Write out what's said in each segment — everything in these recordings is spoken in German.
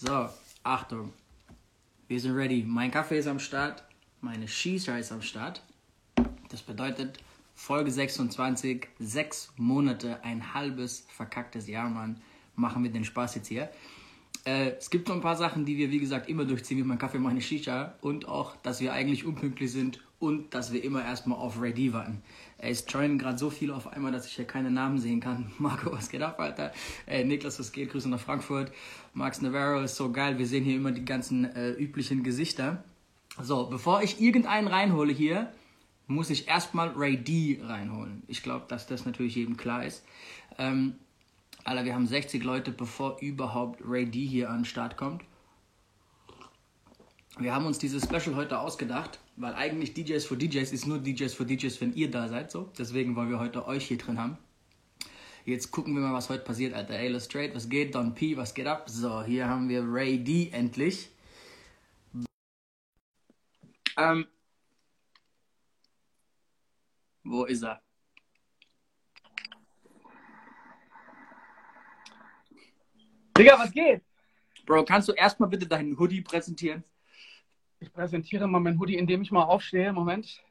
So, Achtung. Wir sind ready. Mein Kaffee ist am Start. Meine Shisha ist am Start. Das bedeutet Folge 26. Sechs Monate, ein halbes verkacktes Jahr, Mann. Machen wir den Spaß jetzt hier. Äh, es gibt so ein paar Sachen, die wir, wie gesagt, immer durchziehen, wie mein Kaffee, meine Shisha. Und auch, dass wir eigentlich unpünktlich sind und dass wir immer erstmal auf Ready warten. Es joinen gerade so viele auf einmal, dass ich hier keine Namen sehen kann. Marco, was geht ab, Alter? Äh, Niklas, was geht? Grüße nach Frankfurt. Max Navarro ist so geil. Wir sehen hier immer die ganzen äh, üblichen Gesichter. So, bevor ich irgendeinen reinhole hier, muss ich erstmal Ray D reinholen. Ich glaube, dass das natürlich jedem klar ist. Ähm, Alter, wir haben 60 Leute, bevor überhaupt Ray D hier an den Start kommt. Wir haben uns dieses Special heute ausgedacht, weil eigentlich DJs for DJs ist nur DJs for DJs, wenn ihr da seid, so. Deswegen wollen wir heute euch hier drin haben. Jetzt gucken wir mal, was heute passiert, Alter. Straight, was geht? Don P, was geht ab? So, hier haben wir Ray D endlich. Ähm. Wo ist er? Digga, was geht? Bro, kannst du erstmal bitte deinen Hoodie präsentieren? Ich präsentiere mal mein Hoodie, indem ich mal aufstehe. Moment.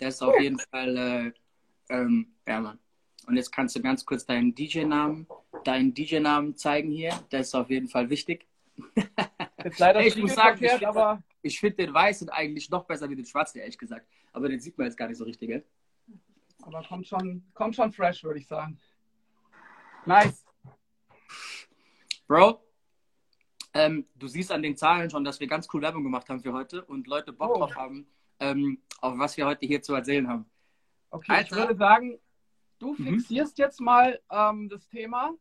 Der ist auf jeden Fall, äh, ähm, ja, Mann. Und jetzt kannst du ganz kurz deinen DJ-Namen, deinen DJ-Namen zeigen hier. Der ist auf jeden Fall wichtig. Jetzt leider Ey, ich muss sagen, ich verkehrt, finde aber ich find den weißen eigentlich noch besser wie den schwarzen, ehrlich gesagt. Aber den sieht man jetzt gar nicht so richtig, gell? Aber kommt schon, kommt schon fresh, würde ich sagen. Nice. Bro, ähm, du siehst an den Zahlen schon, dass wir ganz cool Werbung gemacht haben für heute und Leute Bock Oh. drauf haben, ähm, auf was wir heute hier zu erzählen haben. Okay, ich Alter. würde sagen, du Mhm. fixierst jetzt mal ähm, das Thema.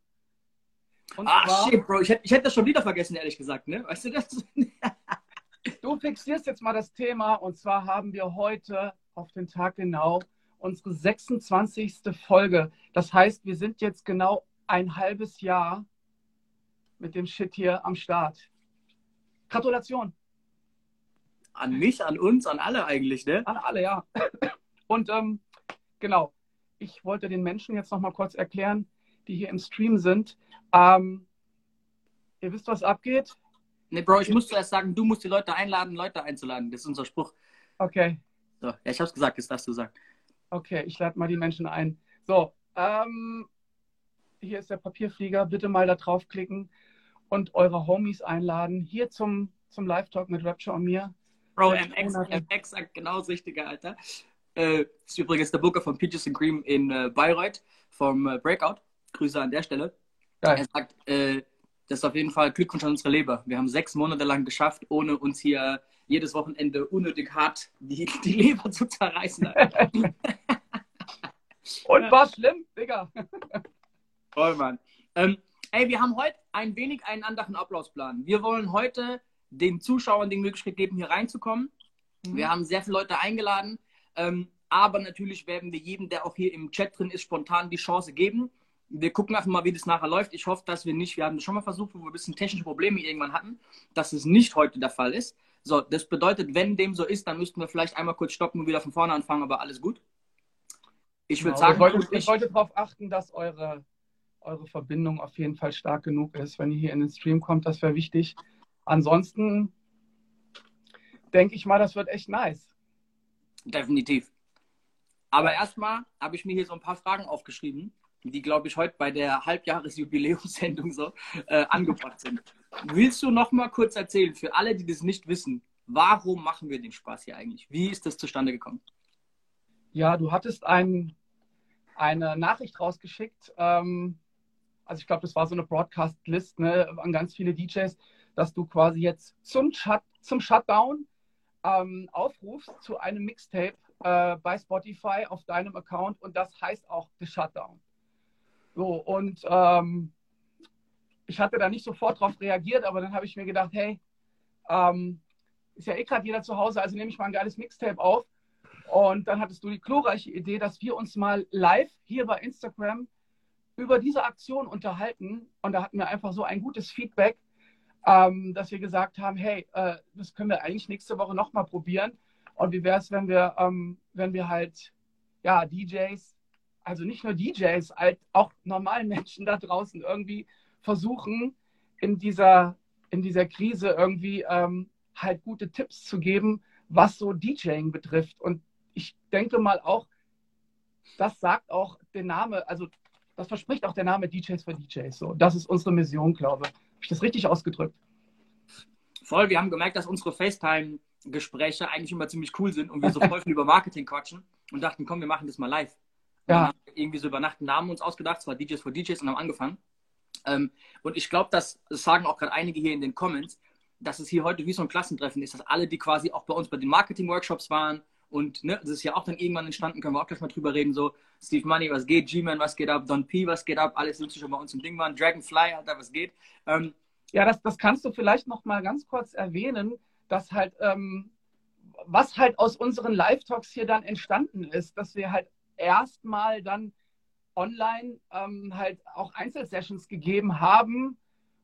Und Ah, zwar, shit, Bro, ich hätte ich hätt das schon wieder vergessen, ehrlich gesagt, ne? Weißt du das? du fixierst jetzt mal das Thema. Und zwar haben wir heute auf den Tag genau unsere 26. Folge. Das heißt, wir sind jetzt genau ein halbes Jahr mit dem Shit hier am Start. Gratulation. An mich, an uns, an alle eigentlich, ne? An alle, ja. Und ähm, genau, ich wollte den Menschen jetzt noch mal kurz erklären, die hier im Stream sind. Ähm, ihr wisst, was abgeht? Ne, Bro, ich muss zuerst sagen, du musst die Leute einladen, Leute einzuladen. Das ist unser Spruch. Okay, So, ja, ich hab's gesagt, jetzt darfst du sagen. okay, ich lade mal die Menschen ein. So, ähm, hier ist der Papierflieger. Bitte mal da draufklicken und eure Homies einladen. Hier zum, zum Live-Talk mit Rapture und mir. Bro, Sechs MX. MX sagt genau das Richtige, Alter. Äh, ist übrigens der Booker von Peaches and Cream in äh, Bayreuth vom äh, Breakout. Grüße an der Stelle. Geil. Er sagt, äh, das ist auf jeden Fall Glückwunsch an unsere Leber. Wir haben sechs Monate lang geschafft, ohne uns hier jedes Wochenende unnötig hart die, die Leber zu zerreißen. Und war schlimm, Digga. Voll, Mann. Ähm, ey, wir haben heute ein wenig einen anderen Ablaufsplan. Wir wollen heute den Zuschauern die Möglichkeit geben, hier reinzukommen. Wir haben sehr viele Leute eingeladen, ähm, aber natürlich werden wir jedem, der auch hier im Chat drin ist, spontan die Chance geben. Wir gucken einfach mal, wie das nachher läuft. Ich hoffe, dass wir nicht, wir haben das schon mal versucht, wo wir ein bisschen technische Probleme irgendwann hatten, dass es nicht heute der Fall ist. So, das bedeutet, wenn dem so ist, dann müssten wir vielleicht einmal kurz stoppen und wieder von vorne anfangen, aber alles gut. Ich würde Genau, sagen, ihr ich, solltet darauf achten, dass eure, eure Verbindung auf jeden Fall stark genug ist, wenn ihr hier in den Stream kommt. Das wäre wichtig. Ansonsten denke ich mal, das wird echt nice. Definitiv. Aber erstmal habe ich mir hier so ein paar Fragen aufgeschrieben, die, glaube ich, heute bei der Halbjahresjubiläumssendung so äh, angebracht sind. Willst du noch mal kurz erzählen, für alle, die das nicht wissen, warum machen wir den Spaß hier eigentlich? Wie ist das zustande gekommen? Ja, du hattest ein, eine Nachricht rausgeschickt. Ähm, also ich glaube, das war so eine Broadcast-List ne, an ganz viele DJs, dass du quasi jetzt zum, Shut, zum Shutdown ähm, aufrufst zu einem Mixtape äh, bei Spotify auf deinem Account und das heißt auch The Shutdown. So, und ähm, ich hatte da nicht sofort drauf reagiert, aber dann habe ich mir gedacht, hey, ähm, ist ja eh gerade jeder zu Hause, also nehme ich mal ein geiles Mixtape auf. Und dann hattest du die glorreiche Idee, dass wir uns mal live hier bei Instagram über diese Aktion unterhalten. Und da hatten wir einfach so ein gutes Feedback, ähm, dass wir gesagt haben, hey, äh, das können wir eigentlich nächste Woche nochmal probieren. Und wie wäre es, wenn wir, ähm, wenn wir halt, ja, DJs, also nicht nur DJs, halt auch normalen Menschen da draußen irgendwie versuchen, in dieser, in dieser Krise irgendwie ähm, halt gute Tipps zu geben, was so DJing betrifft. Und ich denke mal auch, das sagt auch der Name, also das verspricht auch der Name DJs für DJs. So, das ist unsere Mission, glaube ich. Habe ich das richtig ausgedrückt? Voll, wir haben gemerkt, dass unsere FaceTime-Gespräche eigentlich immer ziemlich cool sind und wir so voll viel über Marketing quatschen und dachten, komm, wir machen das mal live. Und ja. irgendwie so über Nacht einen Namen uns ausgedacht, zwar DJs for DJs und haben angefangen. Ähm, und ich glaube, das, das sagen auch gerade einige hier in den Comments, dass es hier heute wie so ein Klassentreffen ist, dass alle, die quasi auch bei uns bei den Marketing-Workshops waren und ne, das ist ja auch dann irgendwann entstanden, können wir auch gleich mal drüber reden, so Steve Money, was geht, G-Man, was geht ab, Don P, was geht ab, alles sind schon bei uns im Ding waren, Dragonfly, Alter, was geht. Ähm, ja, das, das kannst du vielleicht noch mal ganz kurz erwähnen, dass halt, ähm, was halt aus unseren Live-Talks hier dann entstanden ist, dass wir halt erstmal dann online ähm, halt auch Einzelsessions gegeben haben.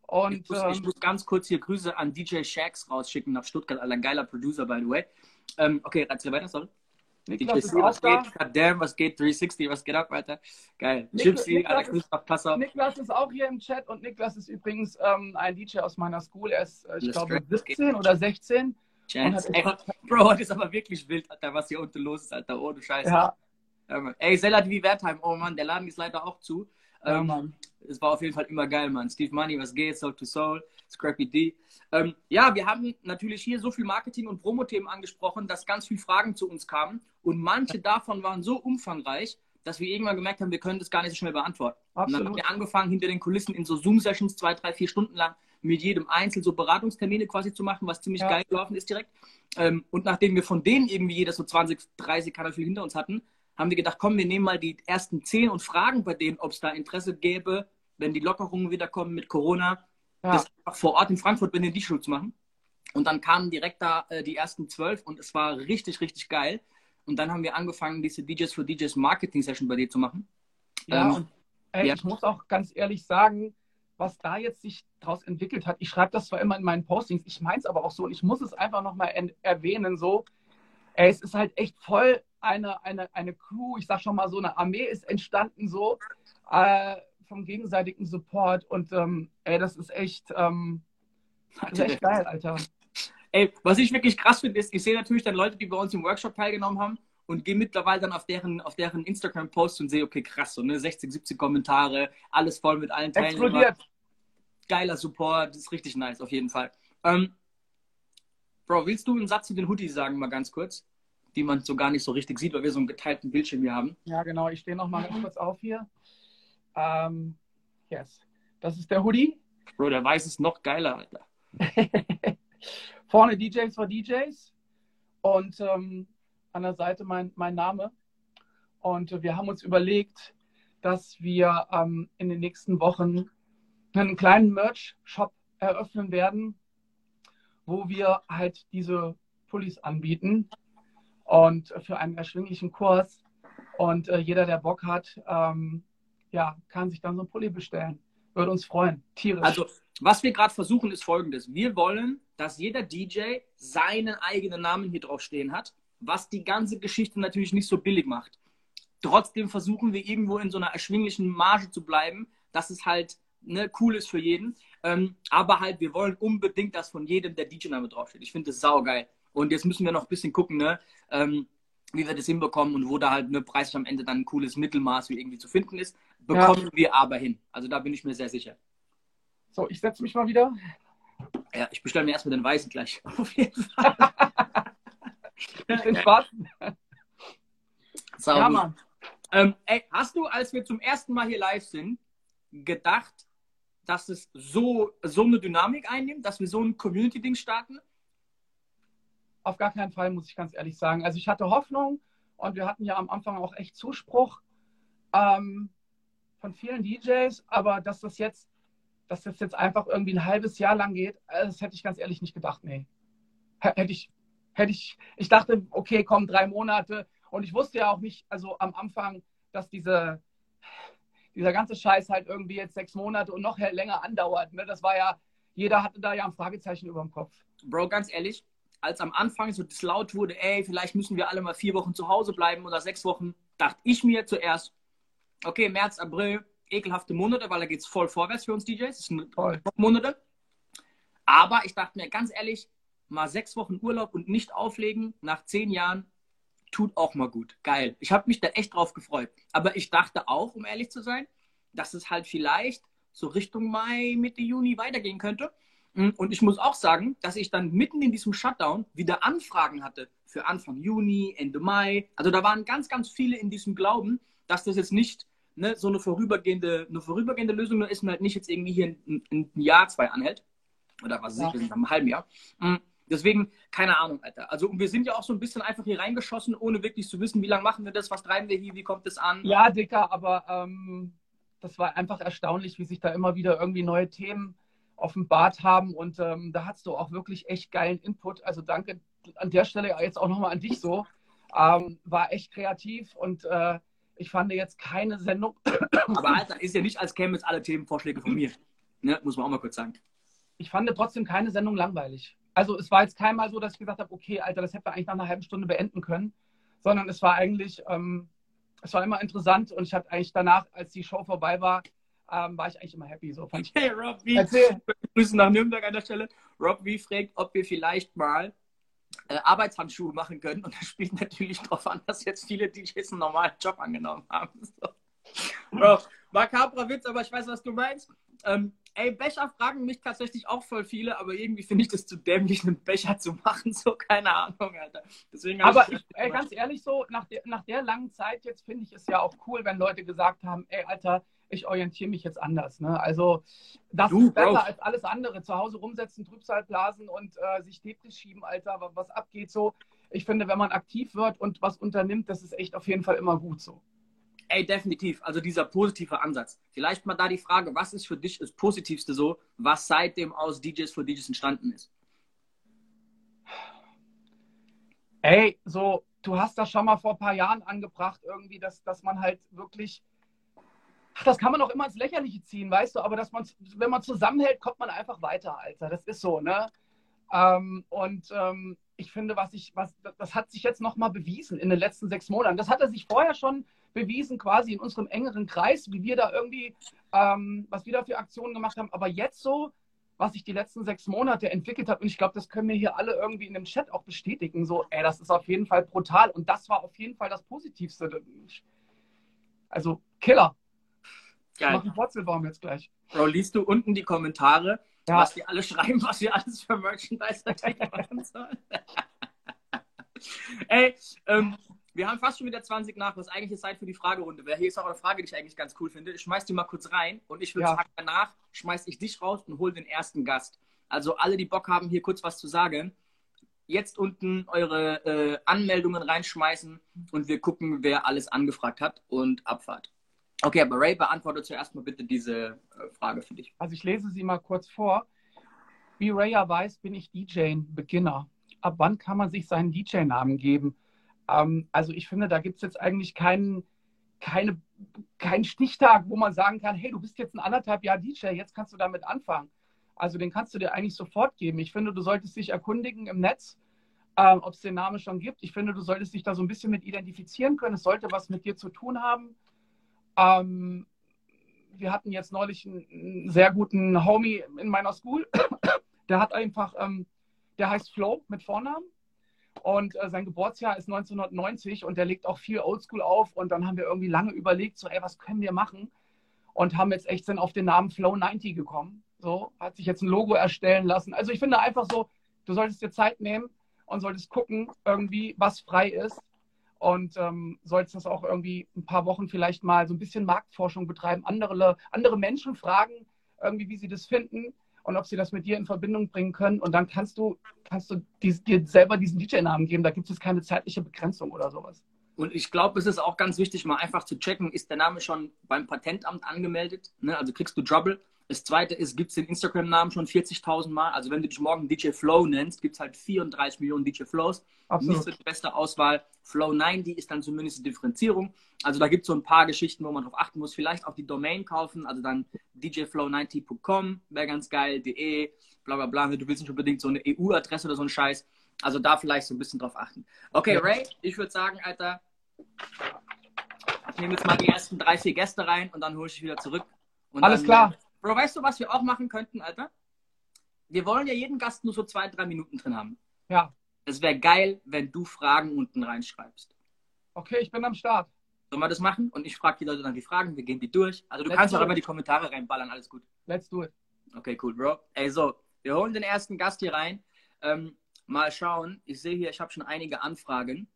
Und, ich, muss, ähm, ich muss ganz kurz hier Grüße an DJ Shax rausschicken nach Stuttgart, ein geiler Producer, by the way. Ähm, okay, erzähl weiter, sorry. Niklas C, was geht? Goddamn, was geht? 360, was geht ab, Alter? Geil. Gypsy, Alter, Christoph Passer. Niklas ist auch hier im Chat und Niklas ist übrigens ähm, ein DJ aus meiner School. Er ist, äh, ich glaube, 17 oder 16. Chance. Ey, Bro, heute ist aber wirklich wild, Alter, was hier unten los ist, Alter. Oh, du Scheiße. Ja, Ey, Sellat wie Wertheim, oh Mann, der Laden ist leider auch zu. Ja, ähm, es war auf jeden Fall immer geil, Mann. Steve Money, was geht? Soul to Soul, Scrappy D. Ähm, ja, wir haben natürlich hier so viel Marketing- und Promo-Themen angesprochen, dass ganz viele Fragen zu uns kamen. Und manche davon waren so umfangreich, dass wir irgendwann gemerkt haben, wir können das gar nicht so schnell beantworten. Absolut. Und dann haben wir angefangen, hinter den Kulissen in so Zoom-Sessions zwei, drei, vier Stunden lang mit jedem Einzel so Beratungstermine quasi zu machen, was ziemlich ja. geil gelaufen ist direkt. Ähm, und nachdem wir von denen irgendwie jeder so 20, 30 Kanal hinter uns hatten, haben wir gedacht, komm, wir nehmen mal die ersten zehn und fragen bei denen, ob es da Interesse gäbe, wenn die Lockerungen wieder kommen mit Corona, ja. das vor Ort in Frankfurt zu machen. Und dann kamen direkt da äh, die ersten zwölf und es war richtig, richtig geil. Und dann haben wir angefangen, diese DJs für DJs Marketing Session bei dir zu machen. Ja, ähm, und ey, ja. ich muss auch ganz ehrlich sagen, was da jetzt sich daraus entwickelt hat, ich schreibe das zwar immer in meinen Postings, ich meine es aber auch so und ich muss es einfach nochmal erwähnen, so, ey, es ist halt echt voll eine, eine, eine Crew, ich sag schon mal so, eine Armee ist entstanden so äh, vom gegenseitigen Support und ähm, ey, das ist echt, ähm, das ist echt geil, Alter. Ey, was ich wirklich krass finde, ist, ich sehe natürlich dann Leute, die bei uns im Workshop teilgenommen haben und gehe mittlerweile dann auf deren, auf deren Instagram-Posts und sehe, okay, krass, so ne, 60, 70 Kommentare, alles voll mit allen Teilnehmern. Explodiert. Geiler Support, das ist richtig nice, auf jeden Fall. Ähm, Bro, willst du einen Satz zu den Hoodies sagen, mal ganz kurz? die man so gar nicht so richtig sieht, weil wir so einen geteilten Bildschirm hier haben. Ja, genau. Ich stehe noch mal ganz kurz auf hier. Ähm, yes. Das ist der Hoodie. Bro, der weiß ist noch geiler, Alter. Vorne DJs for DJs und ähm, an der Seite mein, mein Name. Und äh, wir haben uns überlegt, dass wir ähm, in den nächsten Wochen einen kleinen Merch-Shop eröffnen werden, wo wir halt diese Pullis anbieten und für einen erschwinglichen Kurs. Und äh, jeder, der Bock hat, ähm, ja, kann sich dann so ein Pulli bestellen. Würde uns freuen. Tierisch. Also, was wir gerade versuchen, ist folgendes. Wir wollen, dass jeder DJ seinen eigenen Namen hier drauf stehen hat, was die ganze Geschichte natürlich nicht so billig macht. Trotzdem versuchen wir irgendwo in so einer erschwinglichen Marge zu bleiben, dass es halt ne, cool ist für jeden. Ähm, aber halt, wir wollen unbedingt, dass von jedem der DJ-Name draufsteht. Ich finde das saugeil. Und jetzt müssen wir noch ein bisschen gucken, ne, ähm, wie wir das hinbekommen und wo da halt ne, preislich am Ende dann ein cooles Mittelmaß irgendwie zu finden ist. Bekommen ja. wir aber hin. Also da bin ich mir sehr sicher. So, ich setze mich mal wieder. Ja, ich bestelle mir erstmal den weißen gleich. Auf jeden Fall. den schwarzen. ja, Mann. Ähm, ey, hast du, als wir zum ersten Mal hier live sind, gedacht, dass es so, so eine Dynamik einnimmt, dass wir so ein Community-Ding starten? Auf gar keinen Fall, muss ich ganz ehrlich sagen. Also ich hatte Hoffnung und wir hatten ja am Anfang auch echt Zuspruch ähm, von vielen DJs, aber dass das jetzt, dass das jetzt einfach irgendwie ein halbes Jahr lang geht, äh, das hätte ich ganz ehrlich nicht gedacht, nee. Hätte ich, hätte ich, ich dachte, okay, komm, drei Monate. Und ich wusste ja auch nicht, also am Anfang, dass diese, dieser ganze Scheiß halt irgendwie jetzt sechs Monate und noch länger andauert. Ne? Das war ja, jeder hatte da ja ein Fragezeichen über dem Kopf. Bro, ganz ehrlich, als am Anfang so das laut wurde, ey, vielleicht müssen wir alle mal vier Wochen zu Hause bleiben oder sechs Wochen, dachte ich mir zuerst, okay, März, April, ekelhafte Monate, weil da geht es voll vorwärts für uns DJs. Das sind Monate. Aber ich dachte mir ganz ehrlich, mal sechs Wochen Urlaub und nicht auflegen nach zehn Jahren tut auch mal gut. Geil. Ich habe mich da echt drauf gefreut. Aber ich dachte auch, um ehrlich zu sein, dass es halt vielleicht so Richtung Mai, Mitte Juni weitergehen könnte. Mm, und ich muss auch sagen, dass ich dann mitten in diesem Shutdown wieder Anfragen hatte für Anfang Juni, Ende Mai. Also da waren ganz, ganz viele in diesem Glauben, dass das jetzt nicht ne, so eine vorübergehende, eine vorübergehende Lösung ist und halt nicht jetzt irgendwie hier ein, ein Jahr, zwei anhält. Oder was weiß ja. ich, wir sind einem halben Jahr. Mm, deswegen, keine Ahnung, Alter. Also wir sind ja auch so ein bisschen einfach hier reingeschossen, ohne wirklich zu wissen, wie lange machen wir das, was treiben wir hier, wie kommt es an. Ja, Dicker, aber ähm, das war einfach erstaunlich, wie sich da immer wieder irgendwie neue Themen offenbart haben. Und ähm, da hast du auch wirklich echt geilen Input. Also danke an der Stelle jetzt auch nochmal an dich so. Ähm, war echt kreativ und äh, ich fand jetzt keine Sendung. Aber Alter, ist ja nicht, als kämen jetzt alle Themenvorschläge von mir. Ne? Muss man auch mal kurz sagen. Ich fand trotzdem keine Sendung langweilig. Also es war jetzt keinmal so, dass ich gesagt habe, okay, Alter, das hätte wir eigentlich nach einer halben Stunde beenden können. Sondern es war eigentlich, ähm, es war immer interessant und ich hatte eigentlich danach, als die Show vorbei war, ähm, war ich eigentlich immer happy. So fand ich. Hey, Rob wie. Grüße nach Nürnberg an der Stelle. Rob wie fragt, ob wir vielleicht mal äh, Arbeitshandschuhe machen können. Und das spielt natürlich darauf an, dass jetzt viele DJs einen normalen Job angenommen haben. So. Bro, makabrer Witz, aber ich weiß, was du meinst. Ähm, ey, Becher fragen mich tatsächlich auch voll viele, aber irgendwie finde ich das zu dämlich, einen Becher zu machen. So, keine Ahnung, Alter. Deswegen aber ich, ey, ganz ehrlich, so nach der, nach der langen Zeit jetzt finde ich es ja auch cool, wenn Leute gesagt haben, ey, Alter, ich orientiere mich jetzt anders. Ne? Also das du, ist besser Bro. als alles andere. Zu Hause rumsetzen, Trübsalblasen und äh, sich Depris schieben, Alter, was abgeht so. Ich finde, wenn man aktiv wird und was unternimmt, das ist echt auf jeden Fall immer gut so. Ey, definitiv. Also dieser positive Ansatz. Vielleicht mal da die Frage, was ist für dich das Positivste so, was seitdem aus DJs für DJs entstanden ist? Ey, so, du hast das schon mal vor ein paar Jahren angebracht, irgendwie, dass, dass man halt wirklich ach, das kann man auch immer ins Lächerliche ziehen, weißt du, aber dass man, wenn man zusammenhält, kommt man einfach weiter, Alter. Das ist so, ne? Ähm, und ähm, ich finde, was ich, was, das hat sich jetzt nochmal bewiesen in den letzten sechs Monaten. Das hat er sich vorher schon bewiesen, quasi in unserem engeren Kreis, wie wir da irgendwie, ähm, was wir da für Aktionen gemacht haben. Aber jetzt so, was sich die letzten sechs Monate entwickelt hat, und ich glaube, das können wir hier alle irgendwie in dem Chat auch bestätigen, so, ey, das ist auf jeden Fall brutal. Und das war auf jeden Fall das Positivste. Also, Killer. Geil. Ich mach einen Purzelbaum jetzt gleich. Bro, liest du unten die Kommentare, ja. was die alle schreiben, was wir alles für Merchandise machen sollen? Ey, ähm, wir haben fast schon wieder 20 nach, was eigentlich ist Zeit für die Fragerunde wäre. Hier ist auch eine Frage, die ich eigentlich ganz cool finde. Ich schmeiß die mal kurz rein und ich würde ja. sagen, danach schmeiß ich dich raus und hol den ersten Gast. Also alle, die Bock haben, hier kurz was zu sagen, jetzt unten eure äh, Anmeldungen reinschmeißen und wir gucken, wer alles angefragt hat und Abfahrt. Okay, aber Ray, beantworte zuerst mal bitte diese äh, Frage für dich. Also ich lese sie mal kurz vor. Wie Ray ja weiß, bin ich DJ Beginner. Ab wann kann man sich seinen DJ-Namen geben? Ähm, also ich finde, da gibt es jetzt eigentlich keinen keine, keinen Stichtag, wo man sagen kann, hey, du bist jetzt ein anderthalb Jahr DJ, jetzt kannst du damit anfangen. Also den kannst du dir eigentlich sofort geben. Ich finde, du solltest dich erkundigen im Netz, ähm, ob es den Namen schon gibt. Ich finde, du solltest dich da so ein bisschen mit identifizieren können. Es sollte was mit dir zu tun haben. Ähm, wir hatten jetzt neulich einen, sehr guten Homie in meiner School. Der hat einfach, ähm, der heißt Flo mit Vornamen. Und äh, sein Geburtsjahr ist 1990 und der legt auch viel Oldschool auf. Und dann haben wir irgendwie lange überlegt, so, ey, was können wir machen? Und haben jetzt echt sind auf den Namen Flow 90 gekommen. So, hat sich jetzt ein Logo erstellen lassen. Also ich finde einfach so, du solltest dir Zeit nehmen und solltest gucken, irgendwie, was frei ist und ähm, sollst das auch irgendwie ein paar Wochen vielleicht mal so ein bisschen Marktforschung betreiben, andere, andere Menschen fragen, irgendwie, wie sie das finden und ob sie das mit dir in Verbindung bringen können. Und dann kannst du, kannst du die, dir selber diesen DJ-Namen geben. Da gibt es keine zeitliche Begrenzung oder sowas. Und ich glaube, es ist auch ganz wichtig, mal einfach zu checken, ist der Name schon beim Patentamt angemeldet? Ne? Also kriegst du Trouble? Das zweite ist, gibt es den Instagram-Namen schon 40.000 Mal? Also wenn du dich morgen DJ Flow nennst, gibt es halt 34 Millionen DJ Flows. Absolut. Nicht so die beste Auswahl. Flow 90 ist dann zumindest die Differenzierung. Also da gibt es so ein paar Geschichten, wo man drauf achten muss. Vielleicht auch die Domain kaufen, also dann djflow90.com, wäre ganz geil, de, bla bla bla. Du willst nicht unbedingt so eine EU-Adresse oder so ein Scheiß. Also da vielleicht so ein bisschen drauf achten. Okay, Ray, ich würde sagen, Alter, ich nehme jetzt mal die ersten drei, vier Gäste rein und dann hole ich dich wieder zurück. Und Alles dann, klar. Bro, weißt du, was wir auch machen könnten, Alter? wir wollen ja jeden Gast nur so zwei, drei Minuten drin haben. Ja. Es wäre geil, wenn du Fragen unten reinschreibst. Okay, ich bin am Start. Sollen wir das machen? Und ich frage die Leute dann die Fragen, wir gehen die durch. Also du Let's kannst auch immer die Kommentare reinballern, alles gut. Let's do it. Okay, cool, Bro. Ey, so, wir holen den ersten Gast hier rein. Ähm, mal schauen. Ich sehe hier, ich habe schon einige Anfragen.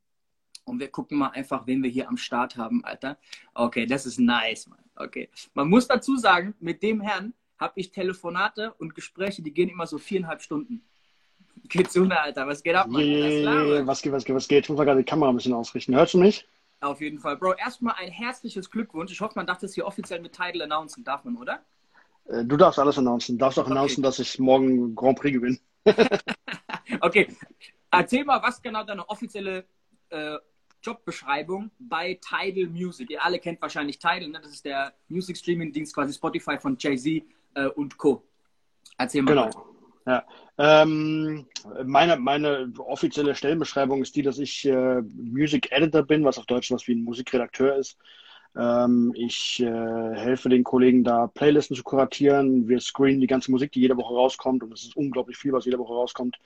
Und wir gucken mal einfach, wen wir hier am Start haben, Alter. Okay, das ist nice, Mann. Okay. Man muss dazu sagen, mit dem Herrn habe ich Telefonate und Gespräche, die gehen immer so viereinhalb Stunden. Geht so, Alter. Was geht ab, Mann? Alles klar, Yeah, was geht, was geht, was geht? Ich muss mal gerade die Kamera ein bisschen ausrichten. Hörst du mich? Auf jeden Fall. Bro, erstmal ein herzliches Glückwunsch. Ich hoffe, man darf das hier offiziell mit Title announcen. Darf man, oder? Äh, Du darfst alles announcen. Du darfst auch Okay. announcen, dass ich morgen Grand Prix gewinne. Okay, erzähl mal, was genau deine offizielle äh, Jobbeschreibung bei Tidal Music. Ihr alle kennt wahrscheinlich Tidal, ne? das ist der Music Streaming Dienst, quasi Spotify von Jay-Z äh, und Co. Erzähl mal. Genau. Ja. Ähm, meine, meine offizielle Stellenbeschreibung ist die, dass ich äh, Music Editor bin, was auf Deutsch was wie ein Musikredakteur ist. Ähm, ich äh, helfe den Kollegen da, Playlisten zu kuratieren. Wir screenen die ganze Musik, die jede Woche rauskommt. Und es ist unglaublich viel, was jede Woche rauskommt.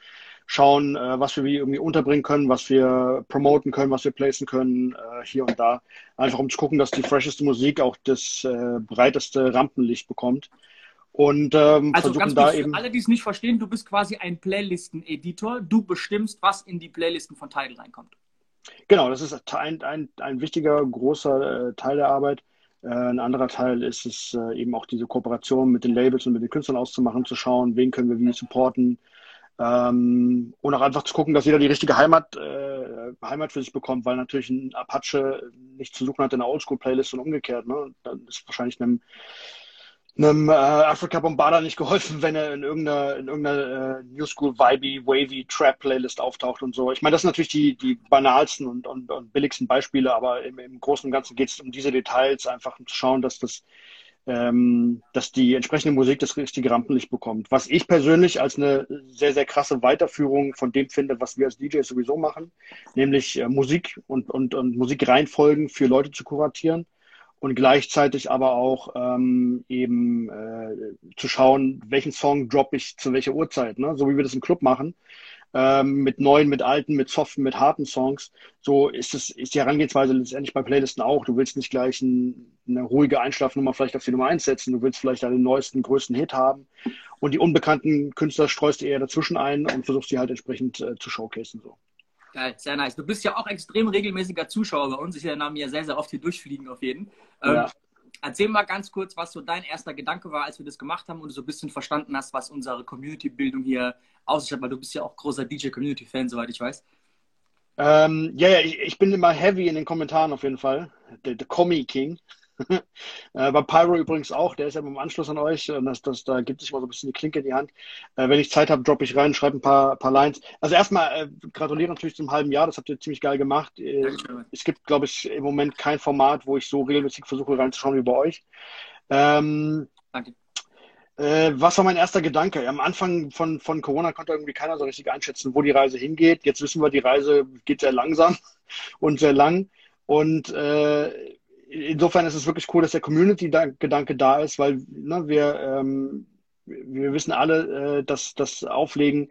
Schauen, äh, was wir wie irgendwie unterbringen können, was wir promoten können, was wir placen können, äh, hier und da. Einfach um zu gucken, dass die fresheste Musik auch das äh, breiteste Rampenlicht bekommt. Und ähm, Also versuchen ganz da kurz, für eben. alle, die es nicht verstehen, du bist quasi ein Playlisten-Editor. Du bestimmst, was in die Playlisten von Tidal reinkommt. Genau, das ist ein, ein, ein wichtiger, großer äh, Teil der Arbeit. Äh, ein anderer Teil ist es äh, eben auch diese Kooperation mit den Labels und mit den Künstlern auszumachen, zu schauen, wen können wir wie supporten. Ähm, und auch einfach zu gucken, dass jeder die richtige Heimat, äh, Heimat für sich bekommt, weil natürlich ein Apache nicht zu suchen hat in einer Oldschool-Playlist und umgekehrt. Ne? Dann ist wahrscheinlich einem, einem äh, Africa Bombada nicht geholfen, wenn er in irgendeiner, in irgendeiner äh, New School Vibey, Wavy Trap Playlist auftaucht und so. Ich meine, das sind natürlich die, die banalsten und, und, und billigsten Beispiele, aber im, im Großen und Ganzen geht es um diese Details, einfach um zu schauen, dass das ähm, dass die entsprechende Musik das richtige Rampenlicht bekommt. Was ich persönlich als eine sehr, sehr krasse Weiterführung von dem finde, was wir als DJs sowieso machen, nämlich äh, Musik und, und, und Musikreihenfolgen für Leute zu kuratieren und gleichzeitig aber auch ähm, eben äh, zu schauen, welchen Song droppe ich zu welcher Uhrzeit, ne? so wie wir das im Club machen. Ähm, mit neuen, mit alten, mit soften, mit harten Songs. So ist es, ist die Herangehensweise letztendlich bei Playlisten auch. Du willst nicht gleich ein, eine ruhige Einschlafnummer vielleicht auf die Nummer 1 setzen. Du willst vielleicht deinen neuesten, größten Hit haben. Und die unbekannten Künstler streust du eher dazwischen ein und versuchst die halt entsprechend äh, zu showcasen. So. Geil, sehr nice. Du bist ja auch extrem regelmäßiger Zuschauer bei uns. Ich sehe mir ja sehr, sehr oft hier durchfliegen auf jeden. Ähm, Ja. Erzähl mal ganz kurz, was so dein erster Gedanke war, als wir das gemacht haben und du so ein bisschen verstanden hast, was unsere Community-Bildung hier aussieht, weil du bist ja auch großer DJ-Community-Fan, soweit ich weiß. Ähm, ja, ja, ich, ich bin immer heavy in den Kommentaren auf jeden Fall. Der, der Commie King. Äh, bei Pyro übrigens auch, der ist ja im Anschluss an euch. Und das, das, da gibt sich mal so ein bisschen die Klinke in die Hand. Äh, wenn ich Zeit habe, droppe ich rein, schreibe ein paar, paar Lines. Also erstmal äh, gratuliere natürlich zum halben Jahr, das habt ihr ziemlich geil gemacht. Äh, es gibt, glaube ich, im Moment kein Format, wo ich so regelmäßig versuche reinzuschauen wie bei euch. Ähm, Danke. äh, was war mein erster Gedanke? Am Anfang von, von Corona konnte irgendwie keiner so richtig einschätzen, wo die Reise hingeht. Jetzt wissen wir, die Reise geht sehr langsam und sehr lang. Und äh, insofern ist es wirklich cool, dass der Community-Gedanke da ist, weil ne, wir, ähm, wir wissen alle, äh, dass das Auflegen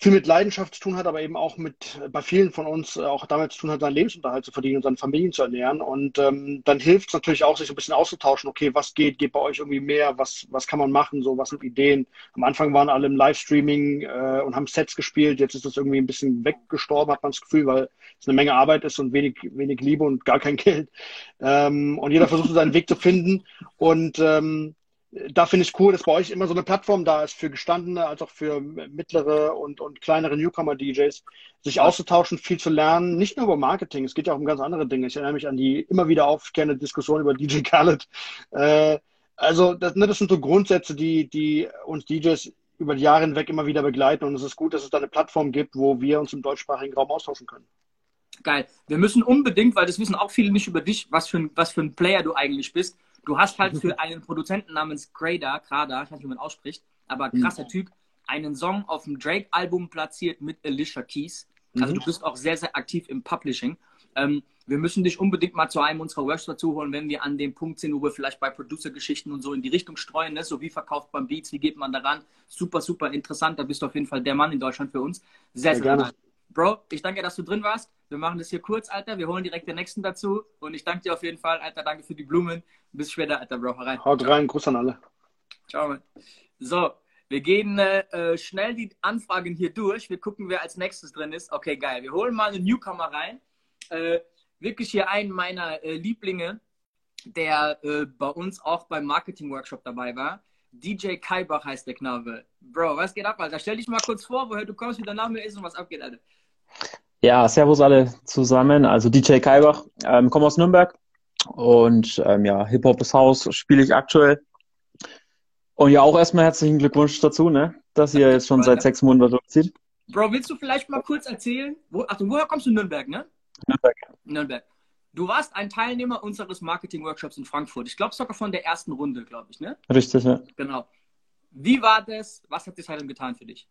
viel mit Leidenschaft zu tun hat, aber eben auch mit bei vielen von uns äh, auch damit zu tun hat, seinen Lebensunterhalt zu verdienen und seine Familien zu ernähren. Und ähm, dann hilft es natürlich auch, sich so ein bisschen auszutauschen. Okay, was geht? Geht bei euch irgendwie mehr? Was, was kann man machen? So, was sind Ideen? Am Anfang waren alle im Livestreaming äh, und haben Sets gespielt. Jetzt ist das irgendwie ein bisschen weggestorben, hat man das Gefühl, weil es eine Menge Arbeit ist und wenig, wenig Liebe und gar kein Geld. Ähm, und jeder versucht seinen Weg zu finden. Und ähm, da finde ich cool, dass bei euch immer so eine Plattform da ist für gestandene, als auch für mittlere und, und kleinere Newcomer-DJs, sich auszutauschen, viel zu lernen, nicht nur über Marketing, es geht ja auch um ganz andere Dinge. Ich erinnere mich an die immer wieder aufkehrende Diskussion über DJ Khaled. Äh, also das, ne, das sind so Grundsätze, die, die uns DJs über die Jahre hinweg immer wieder begleiten und es ist gut, dass es da eine Plattform gibt, wo wir uns im deutschsprachigen Raum austauschen können. Geil. Wir müssen unbedingt, weil das wissen auch viele nicht über dich, was für ein, was für ein Player du eigentlich bist. Du hast halt für einen Produzenten namens Grada, Grada, ich weiß nicht, wie man ausspricht, aber krasser Typ, einen Song auf dem Drake-Album platziert mit Alicia Keys. Also du bist auch sehr, sehr aktiv im Publishing. Ähm, wir müssen dich unbedingt mal zu einem unserer Workshops dazu holen, wenn wir an dem Punkt sind, wo wir vielleicht bei Producer-Geschichten und so in die Richtung streuen, ne? so wie verkauft man Beats, wie geht man daran. Super, super interessant. Da bist du auf jeden Fall der Mann in Deutschland für uns. Sehr, sehr gerne. nice. Bro, ich danke dir, dass du drin warst. Wir machen das hier kurz, Alter. Wir holen direkt den nächsten dazu. Und ich danke dir auf jeden Fall, Alter. Danke für die Blumen. Bis später, Alter, Bro. Hau rein. Haut rein, Gruß an alle. Ciao, Mann. So, wir gehen äh, schnell die Anfragen hier durch. Wir gucken, wer als nächstes drin ist. Okay, geil. Wir holen mal einen Newcomer rein. Äh, wirklich hier einen meiner äh, Lieblinge, der äh, bei uns auch beim Marketing-Workshop dabei war. DJ Kaibach heißt der Knabe. Bro, was geht ab, Alter? Stell dich mal kurz vor, woher du kommst, wie dein Name ist und was abgeht, Alter. Ja, servus alle zusammen. Also DJ Kaibach, ähm, komme aus Nürnberg und ähm, ja, Hip-Hop ist Haus spiele ich aktuell. Und ja, auch erstmal herzlichen Glückwunsch dazu, ne, dass ihr jetzt schon seit sechs Monaten durchzieht. Bro, willst du vielleicht mal kurz erzählen? Wo, ach, woher kommst du? Nürnberg, ne? Nürnberg. Nürnberg. Du warst ein Teilnehmer unseres Marketing-Workshops in Frankfurt. Ich glaube sogar von der ersten Runde, glaube ich, ne? Richtig, ja. Genau. Wie war das? Was hat die Zeitung getan für dich?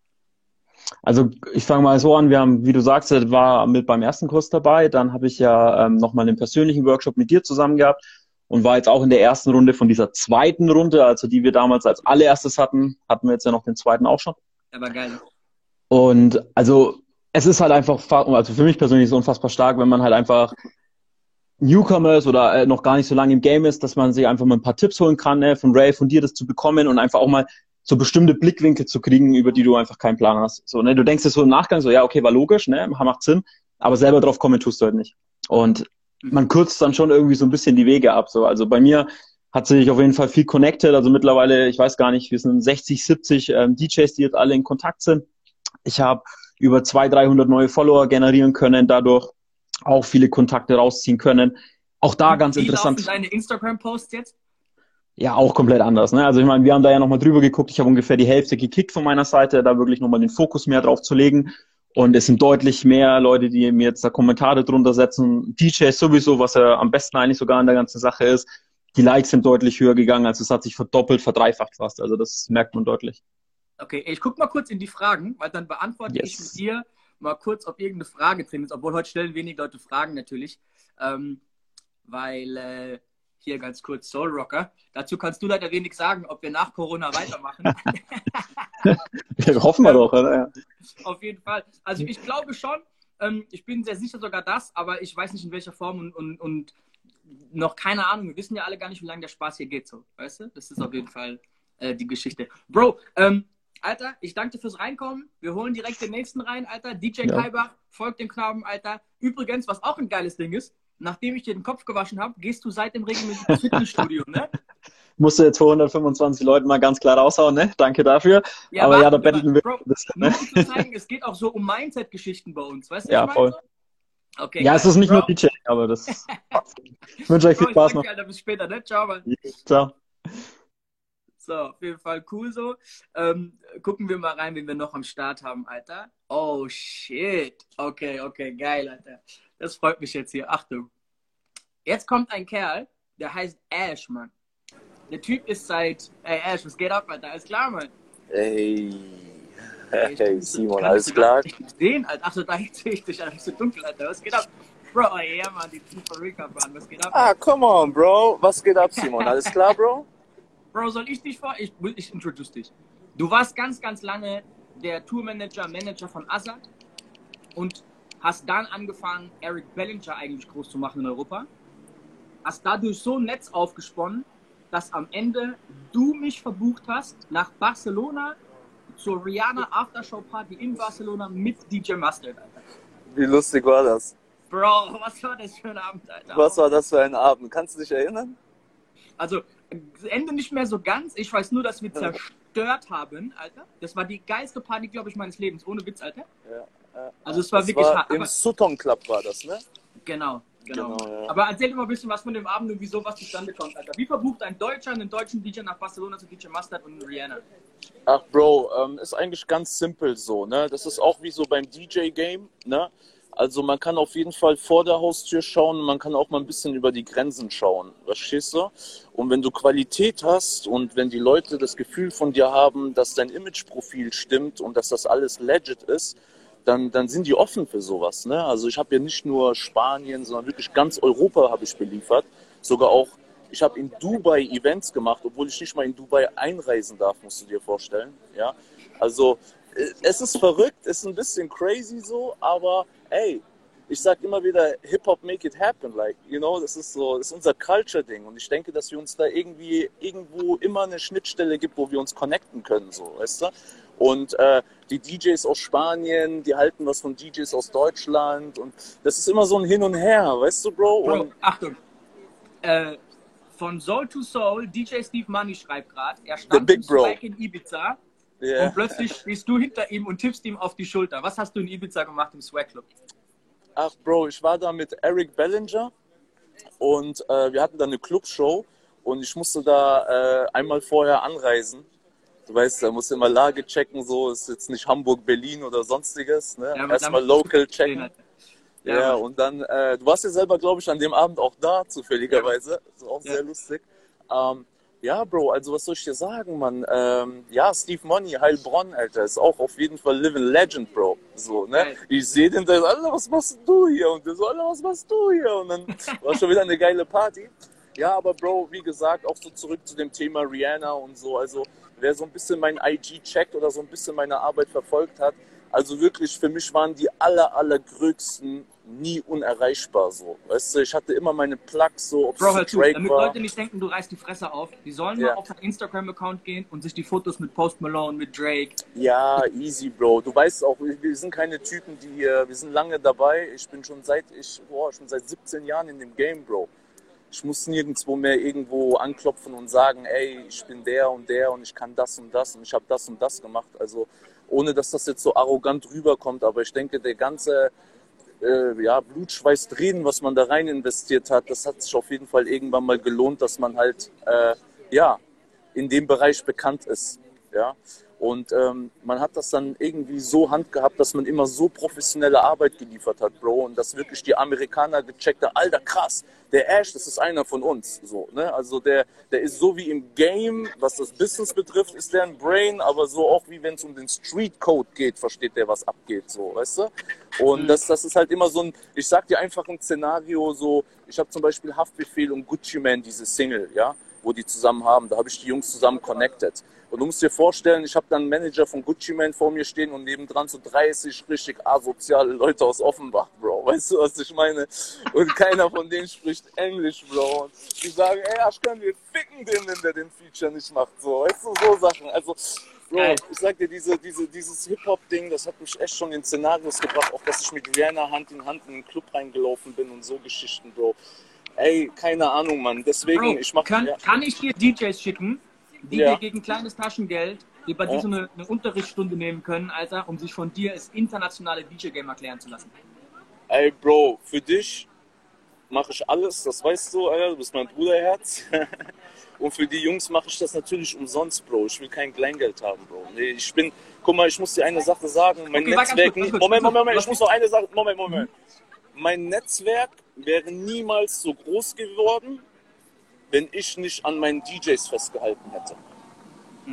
Also ich fange mal so an, wir haben, wie du sagst, war mit beim ersten Kurs dabei, dann habe ich ja ähm, nochmal einen persönlichen Workshop mit dir zusammen gehabt und war jetzt auch in der ersten Runde von dieser zweiten Runde, also die wir damals als allererstes hatten, hatten wir jetzt ja noch den zweiten auch schon. Aber geil. Und also es ist halt einfach, also für mich persönlich so unfassbar stark, wenn man halt einfach Newcomer ist oder äh, noch gar nicht so lange im Game ist, dass man sich einfach mal ein paar Tipps holen kann, ne, von Ray, von dir das zu bekommen und einfach auch mal so bestimmte Blickwinkel zu kriegen, über die du einfach keinen Plan hast. So, ne, du denkst dir so im Nachgang so, ja, okay, war logisch, ne, macht Sinn, aber selber drauf kommen tust du halt nicht. Und man kürzt dann schon irgendwie so ein bisschen die Wege ab. So, also bei mir hat sich auf jeden Fall viel connected. Also mittlerweile, ich weiß gar nicht, wir sind 60, 70 ähm, DJs, die jetzt alle in Kontakt sind. Ich habe über 200, 300 neue Follower generieren können, dadurch auch viele Kontakte rausziehen können. Auch da ganz wie interessant. laufen deine Instagram-Posts jetzt? Ja, auch komplett anders. Ne? Also ich meine, wir haben da ja nochmal drüber geguckt. Ich habe ungefähr die Hälfte gekickt von meiner Seite, da wirklich nochmal den Fokus mehr drauf zu legen. Und es sind deutlich mehr Leute, die mir jetzt da Kommentare drunter setzen. DJs sowieso, was ja am besten eigentlich sogar an der ganzen Sache ist. Die Likes sind deutlich höher gegangen, also es hat sich verdoppelt, verdreifacht fast. Also das merkt man deutlich. Okay, ich guck mal kurz in die Fragen, weil dann beantworte Yes. ich mit dir mal kurz, ob irgendeine Frage drin ist, obwohl heute stellen wenig Leute Fragen natürlich. Ähm, weil äh, hier ganz kurz Soul Rocker. Dazu kannst du leider wenig sagen, ob wir nach Corona weitermachen. Hoffen wir doch, oder? Ja. Auf jeden Fall. Also ich glaube schon, ähm, ich bin sehr sicher sogar das, aber ich weiß nicht in welcher Form und, und, und noch keine Ahnung. Wir wissen ja alle gar nicht, wie lange der Spaß hier geht, so. Weißt du? Das ist auf jeden Fall äh, die Geschichte. Bro, ähm, Alter, ich danke dir fürs Reinkommen. Wir holen direkt den nächsten rein, Alter. DJ Ja. Kaibach, folgt dem Knaben, Alter. Übrigens, was auch ein geiles Ding ist, nachdem ich dir den Kopf gewaschen habe, gehst du seitdem regelmäßig ins Fitnessstudio, ne? Musste jetzt vor 125 Leuten mal ganz klar raushauen, ne? Danke dafür. Aber warte, ja, da betteln wir Bro, bisschen, nur ne? um zu zeigen, es geht auch so um Mindset-Geschichten bei uns, weißt du? Ja, voll. Okay, Ja, geil. es ist nicht Bro, nur DJ, aber das. Ich wünsche euch viel Spaß noch. Alter, bis später, ne? Ciao, Mann. Ciao. So, auf jeden Fall cool so. Ähm, gucken wir mal rein, wen wir noch am Start haben, Alter. Oh, shit. Okay, okay, geil, Alter. Das freut mich jetzt hier. Achtung. Jetzt kommt ein Kerl, der heißt Ash, Mann. Der Typ ist seit... Ey, Ash, was geht ab, Alter? Alles klar, Mann? Hey, Ey, ich hey Simon, alles klar? nicht sehen, Alter. Achso, da sehe ich dich, Alter. Bist so dunkel, Alter. Was geht ab? Bro, oh, ja, Mann, die super Recap an. Was geht ab? Ah, come on, Bro. Was geht ab, Simon? Alles klar, Bro? Bro, soll ich dich vor? Ich, ich introduce dich. Du warst ganz, ganz lange der Tourmanager, Manager von Assad und hast dann angefangen, Eric Bellinger eigentlich groß zu machen in Europa. Hast dadurch so ein Netz aufgesponnen, dass am Ende du mich verbucht hast nach Barcelona zur Rihanna Aftershow Party in Barcelona mit DJ Mustard, Alter. Wie lustig war das? Bro, was war das für ein Abend, Alter? Was war das für ein Abend? Kannst du dich erinnern? Also, Ende nicht mehr so ganz. Ich weiß nur, dass wir zerstört haben, Alter. Das war die geilste Party, glaube ich, meines Lebens. Ohne Witz, Alter. Ja. Also, es war das wirklich war hart. Im Sutton Club war das, ne? genau, genau. Genau, ja. Aber erzähl dir mal ein bisschen was von dem Abend und wieso was zustande kommt, Alter. Wie verbucht ein Deutscher einen deutschen DJ nach Barcelona zu DJ Mustard und Rihanna? Ach, Bro, ähm, ist eigentlich ganz simpel so, ne? Das ist auch wie so beim DJ-Game, ne? Also man kann auf jeden Fall vor der Haustür schauen, man kann auch mal ein bisschen über die Grenzen schauen, verstehst du? Und wenn du Qualität hast und wenn die Leute das Gefühl von dir haben, dass dein Imageprofil stimmt und dass das alles legit ist, dann, dann sind die offen für sowas. Ne? Also ich habe ja nicht nur Spanien, sondern wirklich ganz Europa habe ich beliefert. Sogar auch, ich habe in Dubai Events gemacht, obwohl ich nicht mal in Dubai einreisen darf, musst du dir vorstellen. Ja? Also äh, es ist verrückt, es ist ein bisschen crazy so, aber ey, ich sage immer wieder, Hip-Hop make it happen, like, you know, das ist so, das ist unser Culture-Ding und ich denke, dass wir uns da irgendwie irgendwo immer eine Schnittstelle gibt, wo wir uns connecten können, so, weißt du? Und äh, die DJs aus Spanien, die halten was von DJs aus Deutschland und das ist immer so ein Hin und Her, weißt du, Bro? Bro, Und Achtung. Äh, von Soul to Soul, DJ Steve Money schreibt gerade, er stand Big im Bro. Swag in Ibiza yeah. und plötzlich stehst du hinter ihm und tippst ihm auf die Schulter. Was hast du in Ibiza gemacht im Swag Club? Ach, Bro, ich war da mit Eric Bellinger und äh, wir hatten da eine Clubshow und ich musste da äh, einmal vorher anreisen. Du weißt, da musst du immer Lage checken, so ist jetzt nicht Hamburg, Berlin oder sonstiges. Ne? Ja, Erstmal local checken. Ja, Ja, und dann, äh, du warst ja selber, glaube ich, an dem Abend auch da, zufälligerweise. Das ist auch sehr lustig. Ähm, ja, Bro, also was soll ich dir sagen, Mann? Ähm, ja, Steve Money, Heilbronn, Alter, ist auch auf jeden Fall Living Legend, Bro. So, ne? Geil. Ich sehe den, der so, Alter, was machst du hier? Und der so, Alter, was machst du hier? Und dann war schon wieder eine geile Party. Ja, aber Bro, wie gesagt, auch so zurück zu dem Thema Rihanna und so. Also, wer so ein bisschen mein IG checkt oder so ein bisschen meine Arbeit verfolgt hat, also wirklich, für mich waren die aller, allergrößten nie unerreichbar so. Weißt du, ich hatte immer meine Plugs so, ob Bro, hör zu, Drake damit war. Leute nicht denken, du reißt die Fresse auf. Die sollen Ja. mal auf deinen Instagram-Account gehen und sich die Fotos mit Post Malone, mit Drake. Ja, easy, Bro. Du weißt auch, wir sind keine Typen, die, wir sind lange dabei. Ich bin schon seit, ich, boah, schon seit 17 Jahren in dem Game, Bro. Ich muss nirgendwo mehr irgendwo anklopfen und sagen, ey, ich bin der und der und ich kann das und das und ich habe das und das gemacht. Also ohne, dass das jetzt so arrogant rüberkommt, aber ich denke, der ganze äh, ja, Blut, Schweiß, was man da rein investiert hat, das hat sich auf jeden Fall irgendwann mal gelohnt, dass man halt äh, ja in dem Bereich bekannt ist. Ja? Und ähm, man hat das dann irgendwie so handgehabt, dass man immer so professionelle Arbeit geliefert hat, Bro. Und dass wirklich die Amerikaner gecheckt haben, Alter, krass, der Ash, das ist einer von uns. So, ne? Also der, der ist so wie im Game, was das Business betrifft, ist der ein Brain, aber so auch wie wenn es um den Street Code geht, versteht der, was abgeht, so, weißt du? Und das, das ist halt immer so ein, ich sag dir einfach ein Szenario, so, ich habe zum Beispiel Haftbefehl und Gucci Man, diese Single, ja, wo die zusammen haben, da habe ich die Jungs zusammen connected. Und du musst dir vorstellen, ich habe dann einen Manager von Gucci Man vor mir stehen und nebendran so 30 richtig asoziale Leute aus Offenbach, Bro. Weißt du, was ich meine? Und keiner von denen spricht Englisch, Bro. Und die sagen, ey, Asch, können wir ficken den, wenn der den Feature nicht macht, so. Weißt du, so Sachen. Also, Bro, ich sag dir, diese, diese, dieses Hip-Hop-Ding, das hat mich echt schon in Szenarios gebracht, auch dass ich mit Rihanna Hand in Hand in den Club reingelaufen bin und so Geschichten, Bro. Ey, keine Ahnung, Mann. Deswegen, Bro, ich mach kann, ja. kann ich dir DJs schicken, die Ja. gegen kleines Taschengeld, die bei dir so eine, eine Unterrichtsstunde nehmen können, Alter, um sich von dir als internationale DJ-Game erklären zu lassen? Ey, Bro, für dich mache ich alles, das weißt du, Alter, du bist mein Bruderherz. Und für die Jungs mache ich das natürlich umsonst, Bro. Ich will kein Kleingeld haben, Bro. Nee, ich bin, guck mal, ich muss dir eine Sache sagen. Mein Okay, Netzwerk, kurz, kurz. Moment, Moment, Moment, ich muss noch eine Sache, Moment, Moment. Mein Netzwerk wäre niemals so groß geworden, wenn ich nicht an meinen DJs festgehalten hätte.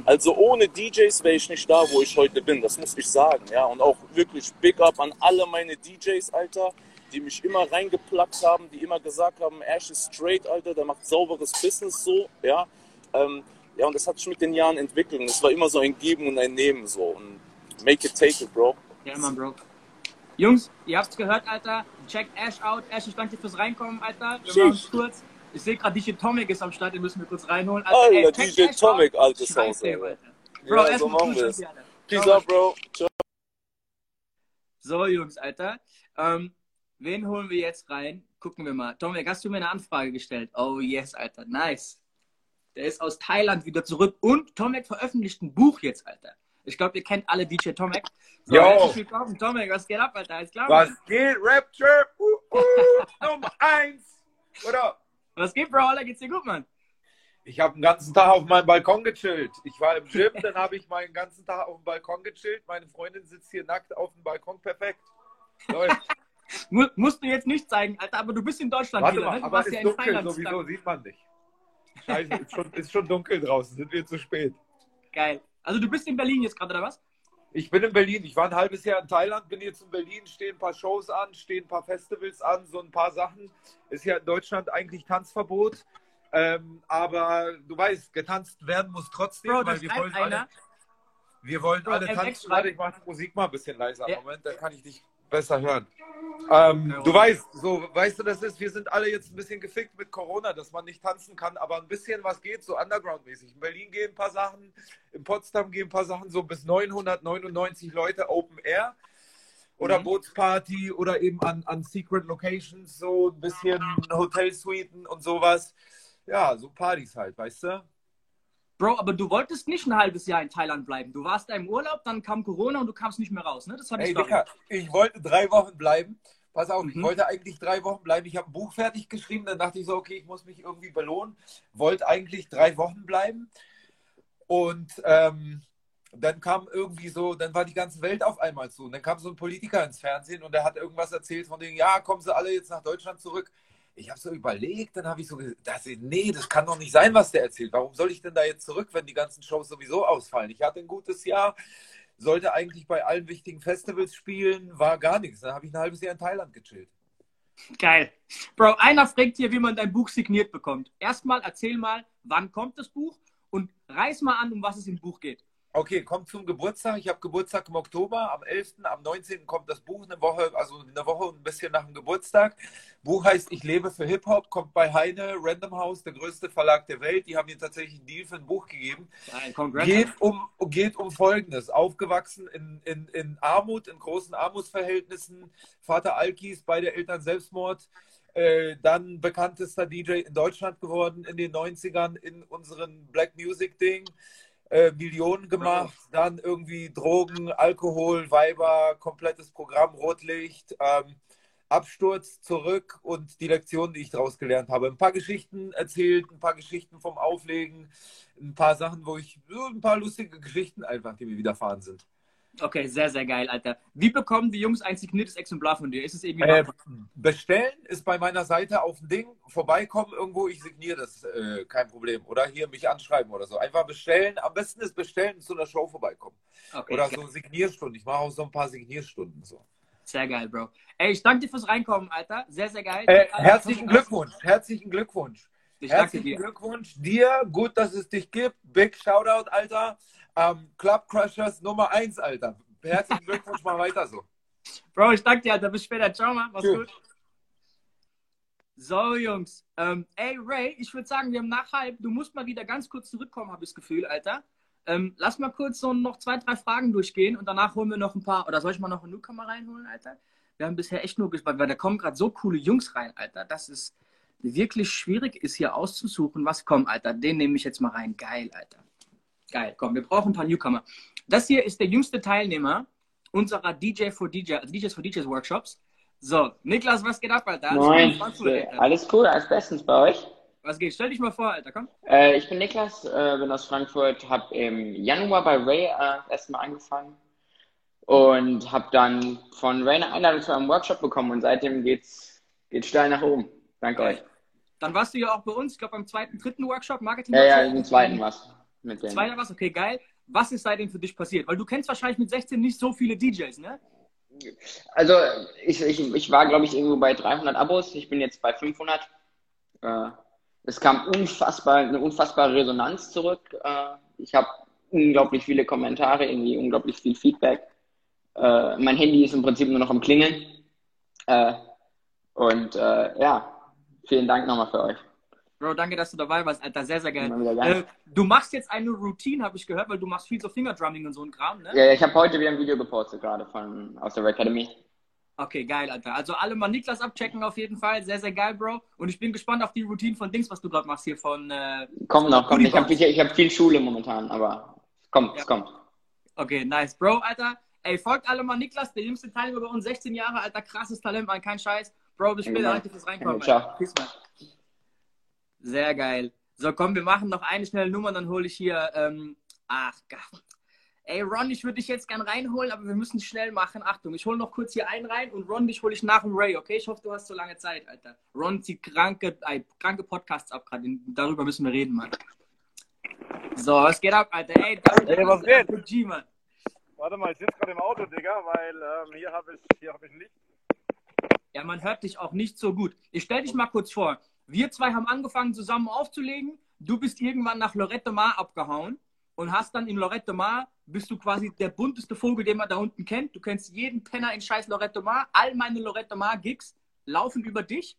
Also ohne DJs wäre ich nicht da, wo ich heute bin. Das muss ich sagen, ja. Und auch wirklich Big Up an alle meine DJs, Alter, die mich immer reingeplackt haben, die immer gesagt haben, Ash ist straight, Alter, der macht sauberes Business so, ja. Ähm, ja, und das hat sich mit den Jahren entwickelt. Und es war immer so ein Geben und ein Nehmen so. Und make it, take it, Bro. Ja, Mann, Bro. Jungs, ihr habt's gehört, Alter. Checkt Ash out. Ash, ich danke dir fürs Reinkommen, Alter. Wir machen kurz. Ich sehe gerade, DJ Tomic ist am Start, den müssen wir kurz reinholen. Alter, checkt DJ Ash Tomic, altes Haus, Alter. Bro, Ja, erst so machen wir es. Alter. Peace out, Bro. Ciao. So, Jungs, Alter. Ähm, wen holen wir jetzt rein? Gucken wir mal. Tomek, hast du mir eine Anfrage gestellt? Oh, yes, Alter. Nice. Der ist aus Thailand wieder zurück. Und Tomek veröffentlicht ein Buch jetzt, Alter. Ich glaube, ihr kennt alle DJ Tomek. So, herzlich willkommen, Tomek. Was geht ab, Alter? Alles klar? Was geht, Rapture? Uh, uh, Nummer eins. Oder? Was geht, Bro? Alter, geht's dir gut, Mann? Ich habe den ganzen Tag auf meinem Balkon gechillt. Ich war im Gym, dann habe ich meinen ganzen Tag auf dem Balkon gechillt. Meine Freundin sitzt hier nackt auf dem Balkon. Perfekt. Musst du jetzt nicht zeigen, Alter, aber du bist in Deutschland Warte wieder, mal, ne? Du aber ist ja in dunkel, Thailand. sowieso sieht man nicht. Scheiße, ist schon, ist schon dunkel draußen. Sind wir zu spät? Geil. Also du bist in Berlin jetzt gerade, oder was? Ich bin in Berlin. Ich war ein halbes Jahr in Thailand, bin jetzt in Berlin, stehen ein paar Shows an, stehen ein paar Festivals an, so ein paar Sachen. Ist ja in Deutschland eigentlich Tanzverbot. Ähm, aber du weißt, getanzt werden muss trotzdem, Bro, weil wir wollen alle, einer. wir wollen Bro, alle tanzen. Warte, ich mache die Musik mal ein bisschen leiser. Ja. Moment, dann kann ich dich besser hören. Ähm, du weißt, so, weißt du, das ist, wir sind alle jetzt ein bisschen gefickt mit Corona, dass man nicht tanzen kann, aber ein bisschen was geht, so Underground-mäßig. In Berlin gehen ein paar Sachen, in Potsdam gehen ein paar Sachen, so bis 999 Leute Open Air oder Mhm. Bootsparty oder eben an, an Secret Locations, so ein bisschen Hotelsuiten und sowas. Ja, so Partys halt, weißt du? Bro, aber du wolltest nicht ein halbes Jahr in Thailand bleiben. Du warst da im Urlaub, dann kam Corona und du kamst nicht mehr raus, ne? Das war die Ey, Story. Dicker, ich wollte drei Wochen bleiben. Pass auf, ich Mhm. wollte eigentlich drei Wochen bleiben. Ich habe ein Buch fertig geschrieben, dann dachte ich so, okay, ich muss mich irgendwie belohnen. Wollte eigentlich drei Wochen bleiben. Und ähm, dann kam irgendwie so, dann war die ganze Welt auf einmal zu. Und dann kam so ein Politiker ins Fernsehen und der hat irgendwas erzählt von denen, ja, kommen sie alle jetzt nach Deutschland zurück. Ich habe so überlegt, dann habe ich so gesagt, nee, das kann doch nicht sein, was der erzählt. Warum soll ich denn da jetzt zurück, wenn die ganzen Shows sowieso ausfallen? Ich hatte ein gutes Jahr, sollte eigentlich bei allen wichtigen Festivals spielen, war gar nichts. Dann habe ich ein halbes Jahr in Thailand gechillt. Geil. Bro, einer fragt hier, wie man dein Buch signiert bekommt. Erstmal erzähl mal, wann kommt das Buch und reiß mal an, um was es im Buch geht. Okay, kommt zum Geburtstag. Ich habe Geburtstag im Oktober. Am 11., am 19. kommt das Buch, eine Woche, also eine Woche und ein bisschen nach dem Geburtstag. Buch heißt Ich lebe für Hip-Hop, kommt bei Heine, Random House, der größte Verlag der Welt. Die haben mir tatsächlich einen Deal für ein Buch gegeben. Congrats. Geht um, geht um Folgendes. Aufgewachsen in, in, in Armut, in großen Armutsverhältnissen. Vater Alkis, beide Eltern Selbstmord. Äh, dann bekanntester DJ in Deutschland geworden in den 90ern in unseren Black Music Ding. Äh, Millionen gemacht, dann irgendwie Drogen, Alkohol, Weiber, komplettes Programm, Rotlicht, ähm, Absturz zurück und die Lektionen, die ich daraus gelernt habe. Ein paar Geschichten erzählt, ein paar Geschichten vom Auflegen, ein paar Sachen, wo ich, ein paar lustige Geschichten einfach, die mir widerfahren sind. Okay, sehr, sehr geil, Alter. Wie bekommen die Jungs ein signiertes Exemplar von dir? Ist es irgendwie Äh, bestellen ist bei meiner Seite auf dem Ding, vorbeikommen irgendwo, ich signiere das, äh, kein Problem. Oder hier mich anschreiben oder so. Einfach bestellen. Am besten ist bestellen zu einer Show vorbeikommen. Okay, Oder geil. so Signierstunden. Ich mache auch so ein paar Signierstunden. So. Sehr geil, Bro. Ey, ich danke dir fürs Reinkommen, Alter. Sehr, sehr geil. Äh, herzlichen Glückwunsch, herzlichen Glückwunsch. Ich Herzlichen dir. Glückwunsch dir. Gut, dass es dich gibt. Big Shoutout, Alter. Ähm, Club Crushers Nummer 1, Alter. Herzlichen Glückwunsch, mal weiter so. Bro, ich danke dir, Alter. Bis später. Ciao, Mann. Mach's Tschüss. gut. So, Jungs. Ähm, ey, Ray, ich würde sagen, wir haben nach halb. Du musst mal wieder ganz kurz zurückkommen, habe ich das Gefühl, Alter. Ähm, lass mal kurz so noch zwei, drei Fragen durchgehen und danach holen wir noch ein paar. Oder soll ich mal noch einen Newcomer reinholen, Alter? Wir haben bisher echt nur gespannt, weil da kommen gerade so coole Jungs rein, Alter. Das ist wirklich schwierig, ist hier auszusuchen, was kommt, Alter. Den nehme ich jetzt mal rein. Geil, Alter. Geil, komm, wir brauchen ein paar Newcomer. Das hier ist der jüngste Teilnehmer unserer DJ for DJ, also DJs for DJs Workshops. So, Niklas, was geht ab, Alter? Alles Moin, Alter? alles cool, alles bestens bei euch. Was geht? Stell dich mal vor, Alter, komm. Äh, ich bin Niklas, äh, bin aus Frankfurt, habe im Januar bei Ray äh, erstmal angefangen und habe dann von Ray eine Einladung zu einem Workshop bekommen und seitdem geht's, geht's steil nach oben. Danke euch. Dann warst du ja auch bei uns, ich glaube beim zweiten, dritten Workshop, Marketing. Ja, ja, im zweiten was mit denen. Zweiter was, okay, geil. Was ist seitdem für dich passiert? Weil du kennst wahrscheinlich mit 16 nicht so viele DJs, ne? Also ich, ich, ich war, glaube ich, irgendwo bei 300 Abos. Ich bin jetzt bei 500. Äh, es kam unfassbar, eine unfassbare Resonanz zurück. Äh, ich habe unglaublich viele Kommentare, irgendwie unglaublich viel Feedback. Äh, mein Handy ist im Prinzip nur noch am Klingeln. Äh, und äh, ja, vielen Dank nochmal für euch. Bro, danke, dass du dabei warst, Alter. Sehr, sehr geil. Äh, du machst jetzt eine Routine, habe ich gehört, weil du machst viel so Fingerdrumming und so ein Kram, ne? Ja, ich habe heute wieder ein Video gepostet, gerade von aus der Academy. Okay, geil, Alter. Also alle mal Niklas abchecken auf jeden Fall. Sehr, sehr geil, Bro. Und ich bin gespannt auf die Routine von Dings, was du gerade machst hier von. Äh... Kommt noch, kommt. Ich habe hab viel Schule momentan, aber es kommt, Ja. es kommt. Okay, nice. Bro, Alter. Ey, folgt alle mal Niklas, der jüngste Teilnehmer bei uns, 16 Jahre, Alter, krasses Talent, Mann, kein Scheiß. Bro, bis später, danke fürs Reinkommen. Ciao. Peace, man. Sehr geil. So, komm, wir machen noch eine schnelle Nummer, dann hole ich hier. Ähm... Ach, Gott. Ey, Ron, ich würde dich jetzt gern reinholen, aber wir müssen schnell machen. Achtung, ich hole noch kurz hier einen rein und Ron, dich hole ich nach dem Ray, okay? Ich hoffe, du hast so lange Zeit, Alter. Ron zieht kranke, äh, kranke Podcasts ab gerade. Darüber müssen wir reden, Mann. So, was geht ab, Alter? Ey, danke, Ey, was geht? Big G, Mann. Warte mal, ich sitze gerade im Auto, Digga, weil ähm, hier habe ich, hier hab ich Licht. Ja, man hört dich auch nicht so gut. Ich stell dich mal kurz vor. Wir zwei haben angefangen zusammen aufzulegen. Du bist irgendwann nach Lorette Mar abgehauen und hast dann in Lorette Mar, bist du quasi der bunteste Vogel, den man da unten kennt. Du kennst jeden Penner in scheiß Lorette Mar. All meine Lorette Mar Gigs laufen über dich.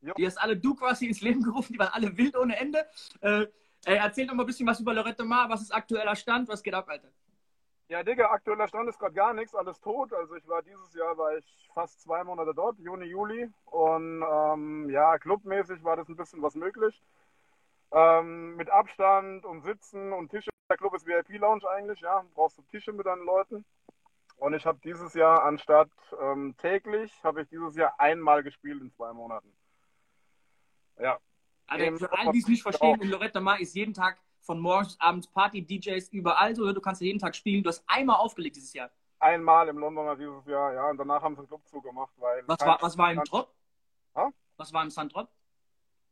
Jo. Die hast alle du quasi ins Leben gerufen, die waren alle wild ohne Ende. Äh, ey, erzähl doch mal ein bisschen was über Lorette Mar. Was ist aktueller Stand? Was geht ab, Alter? Ja, Digga, aktueller Stand ist gerade gar nichts, alles tot. Also ich war dieses Jahr, war ich fast zwei Monate dort, Juni, Juli. Und ähm, ja, clubmäßig war das ein bisschen was möglich. Ähm, mit Abstand und Sitzen und Tische. Der Club ist VIP-Lounge eigentlich, ja. Brauchst du Tische mit deinen Leuten. Und ich habe dieses Jahr anstatt ähm, täglich, habe ich dieses Jahr einmal gespielt in zwei Monaten. Ja. Also für alle, die es nicht verstehen, in Lorette Mar ist jeden Tag von morgens bis abends Party, DJs überall so. Du kannst jeden Tag spielen. Du hast einmal aufgelegt dieses Jahr. Einmal im Londoner dieses Jahr, ja. Und danach haben sie den Club zugemacht, weil. Was war, was war im Trop? Ha? Was war im Sandrop?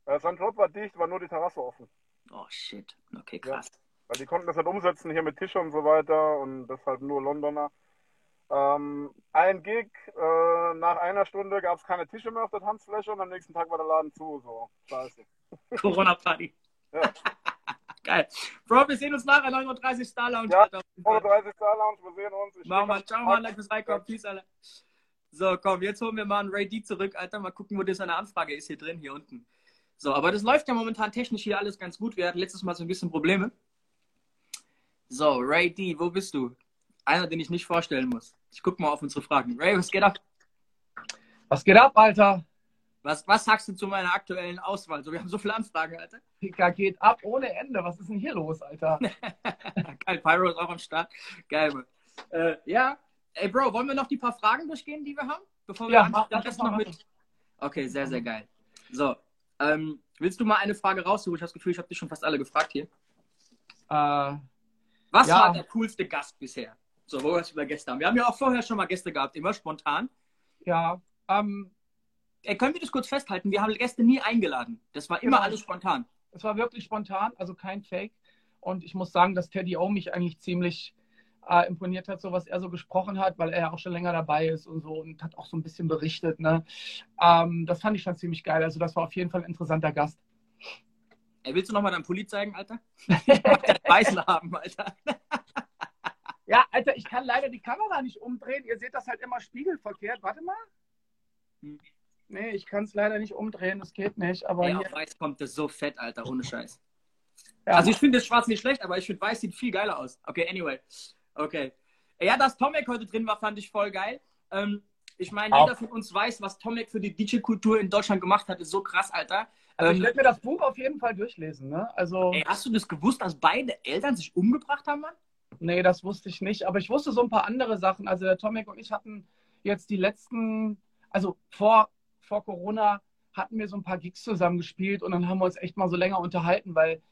Äh, Sandrot war dicht, war nur die Terrasse offen. Oh shit. Okay, krass. Weil die konnten das nicht umsetzen hier mit Tische und so weiter und das halt nur Londoner. Ähm, ein Gig, äh, nach einer Stunde gab es keine Tische mehr auf der Tanzfläche und am nächsten Tag war der Laden zu. So, scheiße. Corona-Party. Ja. Geil. Bro, wir sehen uns nachher 9.30 Uhr Star Lounge. Ja, Alter. 130 Star Lounge, wir sehen uns. Ich wir. ganz- Ciao, Mann. Danke fürs Reinkommen. Peace, Alter. So, komm, jetzt holen wir mal einen Ray D zurück, Alter. Mal gucken, wo das eine Anfrage ist hier drin, hier unten. So, aber das läuft ja momentan technisch hier alles ganz gut. Wir hatten letztes Mal so ein bisschen Probleme. So, Ray D, wo bist du? Einer, den ich nicht vorstellen muss. Ich guck mal auf unsere Fragen. Ray, was geht ab? Was geht ab, Alter? Was, was sagst du zu meiner aktuellen Auswahl? So, wir haben so viele Anfragen, Alter. Pika geht ab ohne Ende. Was ist denn hier los, Alter? Geil, Pyro ist auch am Start. Geil. Äh, ja, ey, Bro, wollen wir noch die paar Fragen durchgehen, die wir haben? Bevor wir Ja, mach- das mach noch mit. Okay, sehr, sehr geil. So, ähm, willst du mal eine Frage raussuchen? Ich habe das Gefühl, ich habe dich schon fast alle gefragt hier. Äh, Was Ja. war der coolste Gast bisher? So, wo wir es über Gäste haben. Wir haben ja auch vorher schon mal Gäste gehabt, immer spontan. ja, ähm, können wir das kurz festhalten? Wir haben Gäste nie eingeladen. Das war immer Genau. alles spontan. es war wirklich spontan, also kein Fake. Und ich muss sagen, dass Teddy O mich eigentlich ziemlich äh, imponiert hat, so was er so gesprochen hat, weil er ja auch schon länger dabei ist und so und hat auch so ein bisschen berichtet. Ne? Ähm, das fand ich schon ziemlich geil. Also das war auf jeden Fall ein interessanter Gast. Ey, willst du nochmal deinen Pulli zeigen, Alter? Weißen haben, Alter. Ja, Alter, ich kann leider die Kamera nicht umdrehen. Ihr seht das halt immer spiegelverkehrt. Warte mal. Hm. Nee, ich kann es leider nicht umdrehen. Das geht nicht. Aber Ey, hier, auf weiß kommt das so fett, Alter, ohne Scheiß. ja, Also ich finde das schwarz nicht schlecht, aber ich finde weiß sieht viel geiler aus. Okay, anyway. Okay. Ja, dass Tomek heute drin war, fand ich voll geil. Ähm, ich meine, jeder von uns weiß, was Tomek für die DJ-Kultur in Deutschland gemacht hat, ist so krass, Alter. also ich Ähm, werde mir das Buch auf jeden Fall durchlesen. Ne? Also, ey, hast du das gewusst, dass beide Eltern sich umgebracht haben, Mann? nee, das wusste ich nicht. Aber ich wusste so ein paar andere Sachen. Also der Tomek und ich hatten jetzt die letzten, also vor, vor Corona hatten wir so ein paar Gigs zusammen gespielt und dann haben wir uns echt mal so länger unterhalten, weil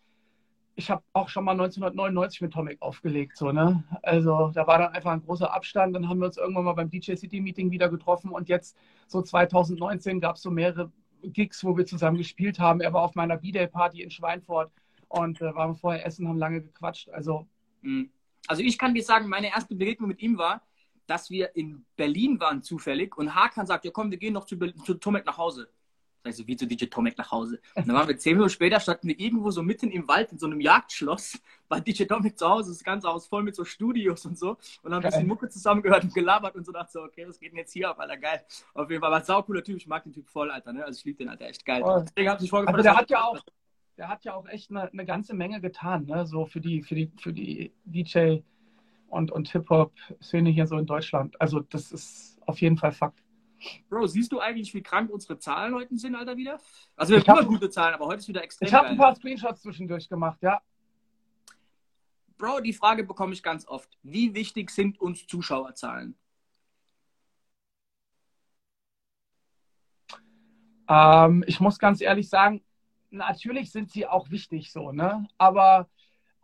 ich habe auch schon mal 1999 mit Tomek aufgelegt, so, ne? Also da war dann einfach ein großer Abstand. Dann haben wir uns irgendwann mal beim DJ City Meeting wieder getroffen und jetzt so 2019 gab es so mehrere Gigs, wo wir zusammen gespielt haben. Er war auf meiner B-Day Party in Schweinfurt und äh, waren vorher essen, haben lange gequatscht. Also Mhm. Also ich kann dir sagen, meine erste Begegnung mit ihm war, dass wir in Berlin waren zufällig und Hakan sagt, ja komm, wir gehen noch zu, zu Tomek nach Hause. Sag ich so, wie zu DJ Tomek nach Hause? Und dann waren wir zehn Minuten später, standen wir irgendwo so mitten im Wald in so einem Jagdschloss bei DJ Tomek zu Hause, das ganze Haus voll mit so Studios und so und haben ein bisschen. Mucke zusammengehört und gelabert und so dachte so, okay, was geht denn jetzt hier ab, Alter, geil. Auf jeden Fall, war ein saucooler Typ, ich mag den Typ voll, Alter, ne? also ich liebe den, Alter, echt geil. Voll. Deswegen hab ich mich vorgefreut, Also der hat ja auch, der hat ja auch echt eine, eine ganze Menge getan, ne? So für die, für die, für die DJ und, und Hip-Hop-Szene hier so in Deutschland. Also das ist auf jeden Fall Fakt. Bro, siehst du eigentlich, wie krank unsere Zahlen heute sind, Alter, wieder? Also wir Ich haben hab- immer gute Zahlen, aber heute ist wieder extrem Ich habe ein paar Screenshots zwischendurch gemacht, ja. Bro, die Frage bekomme ich ganz oft. Wie wichtig sind uns Zuschauerzahlen? Ähm, ich muss ganz ehrlich sagen, natürlich sind sie auch wichtig so, ne? Aber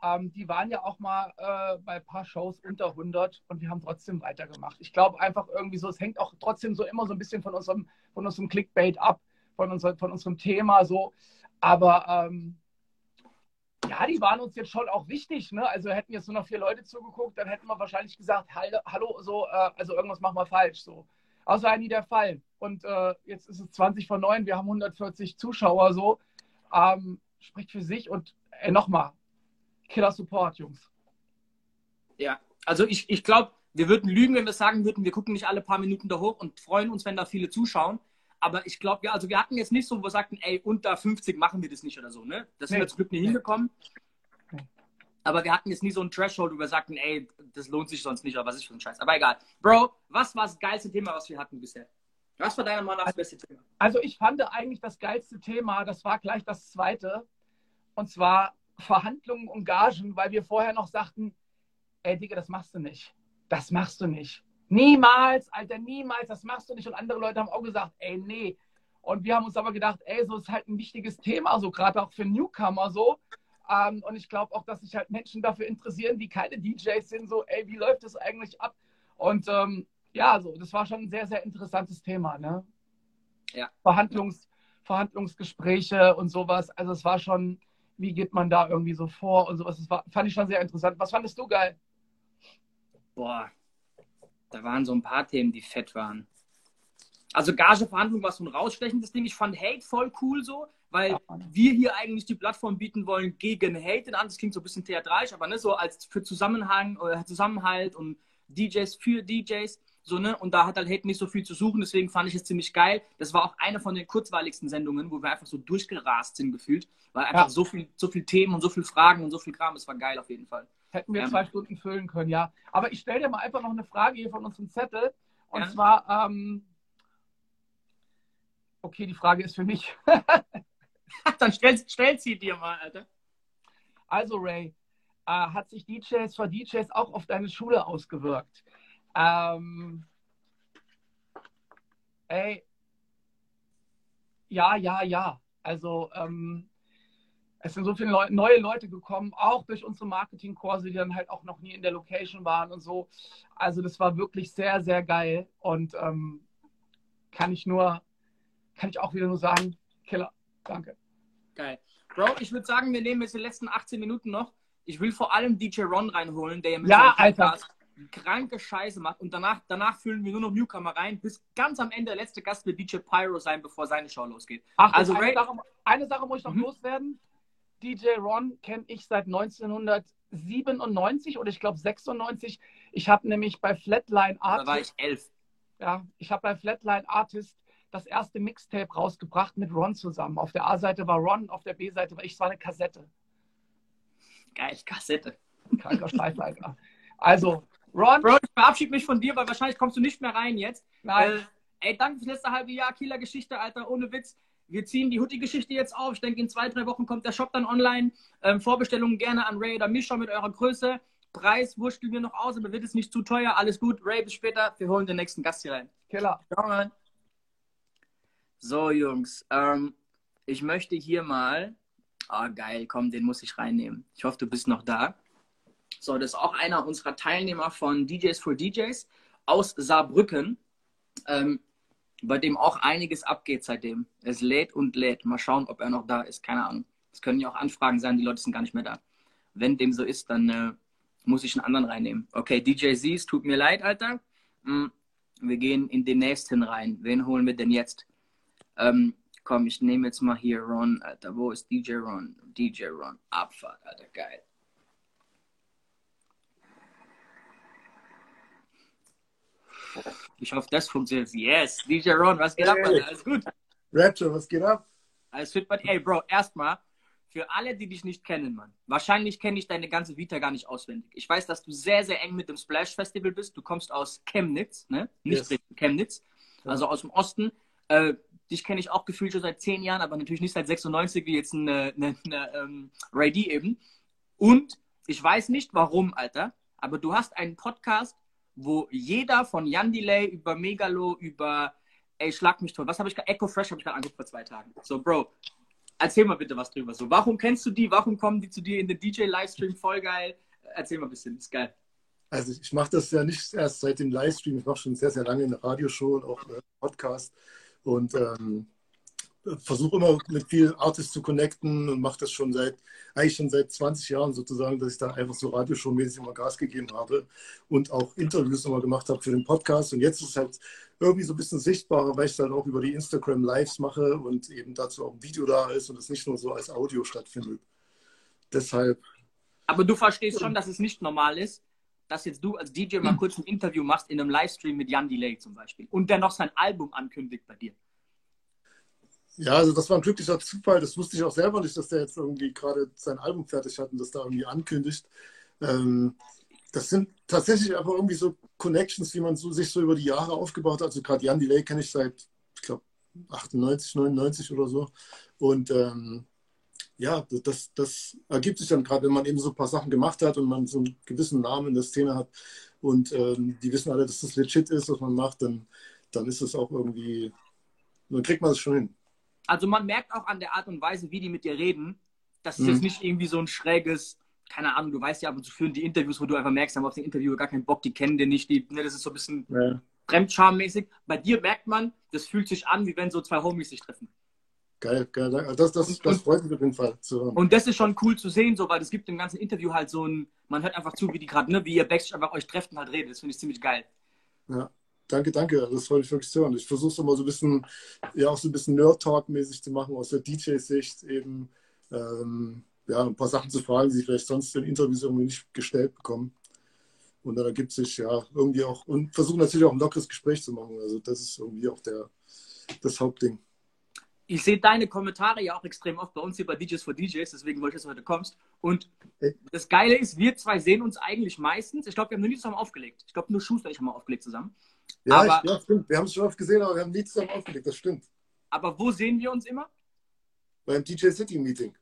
ähm, die waren ja auch mal äh, bei ein paar Shows unter 100 und wir haben trotzdem weitergemacht. Ich glaube einfach irgendwie so, es hängt auch trotzdem so immer so ein bisschen von unserem, von unserem Clickbait ab, von, unser, von unserem Thema so. Aber ähm, ja, die waren uns jetzt schon auch wichtig. Ne? Also hätten jetzt nur noch vier Leute zugeguckt, dann hätten wir wahrscheinlich gesagt, hallo, so, äh, also irgendwas machen wir falsch. So. Aber war nie der Fall. Und äh, jetzt ist es 20 von 9, wir haben 140 Zuschauer so. Ähm, spricht für sich und äh, nochmal, Killer Support, Jungs. Ja, also ich, ich glaube, wir würden lügen, wenn wir sagen würden, wir gucken nicht alle paar Minuten da hoch und freuen uns, wenn da viele zuschauen. Aber ich glaube, ja, also wir hatten jetzt nicht so, wo wir sagten, ey, unter 50 machen wir das nicht oder so, ne? Das sind wir zum Glück nicht hingekommen. Aber wir hatten jetzt nie so ein Threshold, wo wir sagten, ey, das lohnt sich sonst nicht oder was ist für ein Scheiß. Aber egal. Bro, was war das geilste Thema, was wir hatten bisher? Was war deiner Meinung nach das beste Thema? Also ich fand eigentlich das geilste Thema, das war gleich das zweite. Und zwar Verhandlungen und Gagen, weil wir vorher noch sagten, ey Digga, das machst du nicht. Das machst du nicht. Niemals, Alter, niemals, das machst du nicht. Und andere Leute haben auch gesagt, ey, nee. Und wir haben uns aber gedacht, ey, so ist halt ein wichtiges Thema, so gerade auch für Newcomer so. Ähm, und ich glaube auch, dass sich halt Menschen dafür interessieren, die keine DJs sind, so, ey, wie läuft das eigentlich ab? Und ähm, ja, so, das war schon ein sehr, sehr interessantes Thema, ne? Ja. Verhandlungs, Verhandlungsgespräche und sowas. Also es war schon, wie geht man da irgendwie so vor und sowas. Das war, fand ich schon sehr interessant. Was fandest du geil? Boah, da waren so ein paar Themen, die fett waren. Also Gageverhandlung war so ein rausstechendes Ding. Ich fand Hate voll cool so, weil ja. wir hier eigentlich die Plattform bieten wollen gegen Hate. Das klingt so ein bisschen theatralisch, aber ne, so als für Zusammenhang oder Zusammenhalt und DJs für DJs. So, ne? Und da hat halt Hate nicht so viel zu suchen, deswegen fand ich es ziemlich geil. Das war auch eine von den kurzweiligsten Sendungen, wo wir einfach so durchgerast sind gefühlt, weil einfach ja. so, viel, so viel Themen und so viel Fragen und so viel Kram, es war geil auf jeden Fall. Hätten wir ja. zwei Stunden füllen können, ja. Aber ich stelle dir mal einfach noch eine Frage hier von unserem Zettel. Und ja. zwar, ähm, okay, die Frage ist für mich. Dann stell, stell sie dir mal, Alter. Also, Ray, äh, hat sich DJs for DJs auch auf deine Schule ausgewirkt? Ähm, ey, ja, ja, ja. Also, ähm, es sind so viele Leu neue Leute gekommen, auch durch unsere Marketingkurse, die dann halt auch noch nie in der Location waren und so. Also das war wirklich sehr, sehr geil und ähm, kann ich nur, kann ich auch wieder nur sagen, Killer. Danke. Geil. Bro, ich würde sagen, wir nehmen jetzt die letzten 18 Minuten noch. Ich will vor allem DJ Ron reinholen, der ja mit ja, Alter. Kranke Scheiße macht und danach, danach füllen wir nur noch Newcomer rein, bis ganz am Ende der letzte Gast wird DJ Pyro sein, bevor seine Show losgeht. Ach, also eine, Ray Sache, eine Sache muss ich noch mhm. loswerden. DJ Ron kenne ich seit 1997 oder ich glaube 96. Ich habe nämlich bei Flatline Artist. Da war ich elf. Ja, ich habe bei Flatline Artist das erste Mixtape rausgebracht mit Ron zusammen. Auf der A-Seite war Ron, auf der B-Seite war ich. Es war eine Kassette. Geil, Kassette. Kranker Scheiß, Alter. Also, Ron. Bro, ich verabschiede mich von dir, weil wahrscheinlich kommst du nicht mehr rein jetzt. Nein. Äh, ey, danke fürs letzte halbe Jahr. Killer Geschichte, Alter, ohne Witz. Wir ziehen die Hoodie-Geschichte jetzt auf. Ich denke, in zwei, drei Wochen kommt der Shop dann online. Ähm, Vorbestellungen gerne an Ray oder Misha mit eurer Größe. Preis wurschteln wir noch aus, aber wird es nicht zu teuer. Alles gut. Ray, bis später. Wir holen den nächsten Gast hier rein. Killer. Ja, so, Jungs. Ähm, ich möchte hier mal. Ah, oh, geil. Komm, den muss ich reinnehmen. Ich hoffe, du bist noch da. So, das ist auch einer unserer Teilnehmer von DJs for DJs aus Saarbrücken. Ähm, bei dem auch einiges abgeht seitdem. Es lädt und lädt. Mal schauen, ob er noch da ist. Keine Ahnung. Es können ja auch Anfragen sein, die Leute sind gar nicht mehr da. Wenn dem so ist, dann äh, muss ich einen anderen reinnehmen. Okay, DJ Z, es tut mir leid, Alter. Hm, wir gehen in den nächsten rein. Wen holen wir denn jetzt? Ähm, komm, ich nehme jetzt mal hier Ron, Alter. Wo ist DJ Ron? DJ Ron. Abfahrt, Alter. Geil. Ich hoffe, das funktioniert. Yes, DJ Ron, was geht hey. ab, Alter? Alles gut? Rapture, was geht ab? Alles fit, but ey, Bro, erstmal, für alle, die dich nicht kennen, Mann. Wahrscheinlich kenne ich deine ganze Vita gar nicht auswendig. Ich weiß, dass du sehr, sehr eng mit dem Splash Festival bist. Du kommst aus Chemnitz, ne? Nicht yes. Chemnitz, also aus dem Osten. Äh, dich kenne ich auch gefühlt schon seit zehn Jahren, aber natürlich nicht seit 96, wie jetzt eine, eine, eine ähm, Ray D eben. Und ich weiß nicht warum, Alter, aber du hast einen Podcast, wo jeder von Jan Delay über Megalo, über, ey, schlag mich tot. Was habe ich gerade? Echo Fresh habe ich gerade angeguckt vor zwei Tagen. So, Bro, erzähl mal bitte was drüber. So, warum kennst du die? Warum kommen die zu dir in den DJ-Livestream? Voll geil. Erzähl mal ein bisschen, ist geil. Also ich mache das ja nicht erst seit dem Livestream, ich mache schon sehr, sehr lange eine Radioshow und auch einen Podcast. Und ähm, versuche immer mit vielen Artists zu connecten und mache das schon seit, eigentlich schon seit 20 Jahren sozusagen, dass ich da einfach so Radioshow-mäßig immer Gas gegeben habe und auch Interviews immer gemacht habe für den Podcast. Und jetzt ist es halt irgendwie so ein bisschen sichtbarer, weil ich dann auch über die Instagram Lives mache und eben dazu auch ein Video da ist und es nicht nur so als Audio stattfindet. Deshalb. Aber du verstehst schon, dass es nicht normal ist, dass jetzt du als DJ mal kurz ein Interview machst in einem Livestream mit Jan Delay zum Beispiel und der noch sein Album ankündigt bei dir. Ja, also das war ein glücklicher Zufall. Das wusste ich auch selber nicht, dass der jetzt irgendwie gerade sein Album fertig hat und das da irgendwie ankündigt. Ähm, das sind tatsächlich aber irgendwie so Connections, die man so, sich so über die Jahre aufgebaut hat. Also gerade Jan Delay kenne ich seit, ich glaube, 98, 99 oder so. Und ähm, ja, das, das ergibt sich dann gerade, wenn man eben so ein paar Sachen gemacht hat und man so einen gewissen Namen in der Szene hat und ähm, die wissen alle, dass das legit ist, was man macht, dann, dann ist es auch irgendwie, dann kriegt man es schon hin. Also man merkt auch an der Art und Weise, wie die mit dir reden, das ist Mhm. jetzt nicht irgendwie so ein schräges, keine Ahnung, du weißt ja, ab und zu führen die Interviews, wo du einfach merkst, haben auf den Interviewer gar keinen Bock, die kennen den nicht, die, ne, das ist so ein bisschen Ja, Fremdschammäßig. Bei dir merkt man, das fühlt sich an, wie wenn so zwei Homies sich treffen. geil, geil. danke. Das, das, Und- das freut mich auf jeden Fall zu hören. Und das ist schon cool zu sehen, so, weil es gibt im ganzen Interview halt so ein, man hört einfach zu, wie die gerade, ne, wie ihr Backstage einfach euch trefft und halt redet. Das finde ich ziemlich geil. Ja, danke, danke. Das freut mich wirklich hören. Ich versuche es immer so ein bisschen, ja, auch so ein bisschen Nerd-Talk-mäßig zu machen, aus der DJ-Sicht eben. Ähm, ja, ein paar Sachen zu fragen, die sie vielleicht sonst in Interviews irgendwie nicht gestellt bekommen. Und dann ergibt sich ja irgendwie auch, und versuchen natürlich auch ein lockeres Gespräch zu machen. Also das ist irgendwie auch der, das Hauptding. Ich sehe deine Kommentare ja auch extrem oft bei uns hier bei DJs for DJs, deswegen wollte ich, dass du heute kommst. Und das Geile ist, wir zwei sehen uns eigentlich meistens. Ich glaube, wir haben noch nie zusammen aufgelegt. Ich glaube, nur Schuster und ich haben mal aufgelegt zusammen. Ja, Aber- ich, ja, stimmt. Wir haben es schon oft gesehen, aber wir haben nie zusammen aufgelegt. Das stimmt. Aber wo sehen wir uns immer? Beim DJ City Meeting.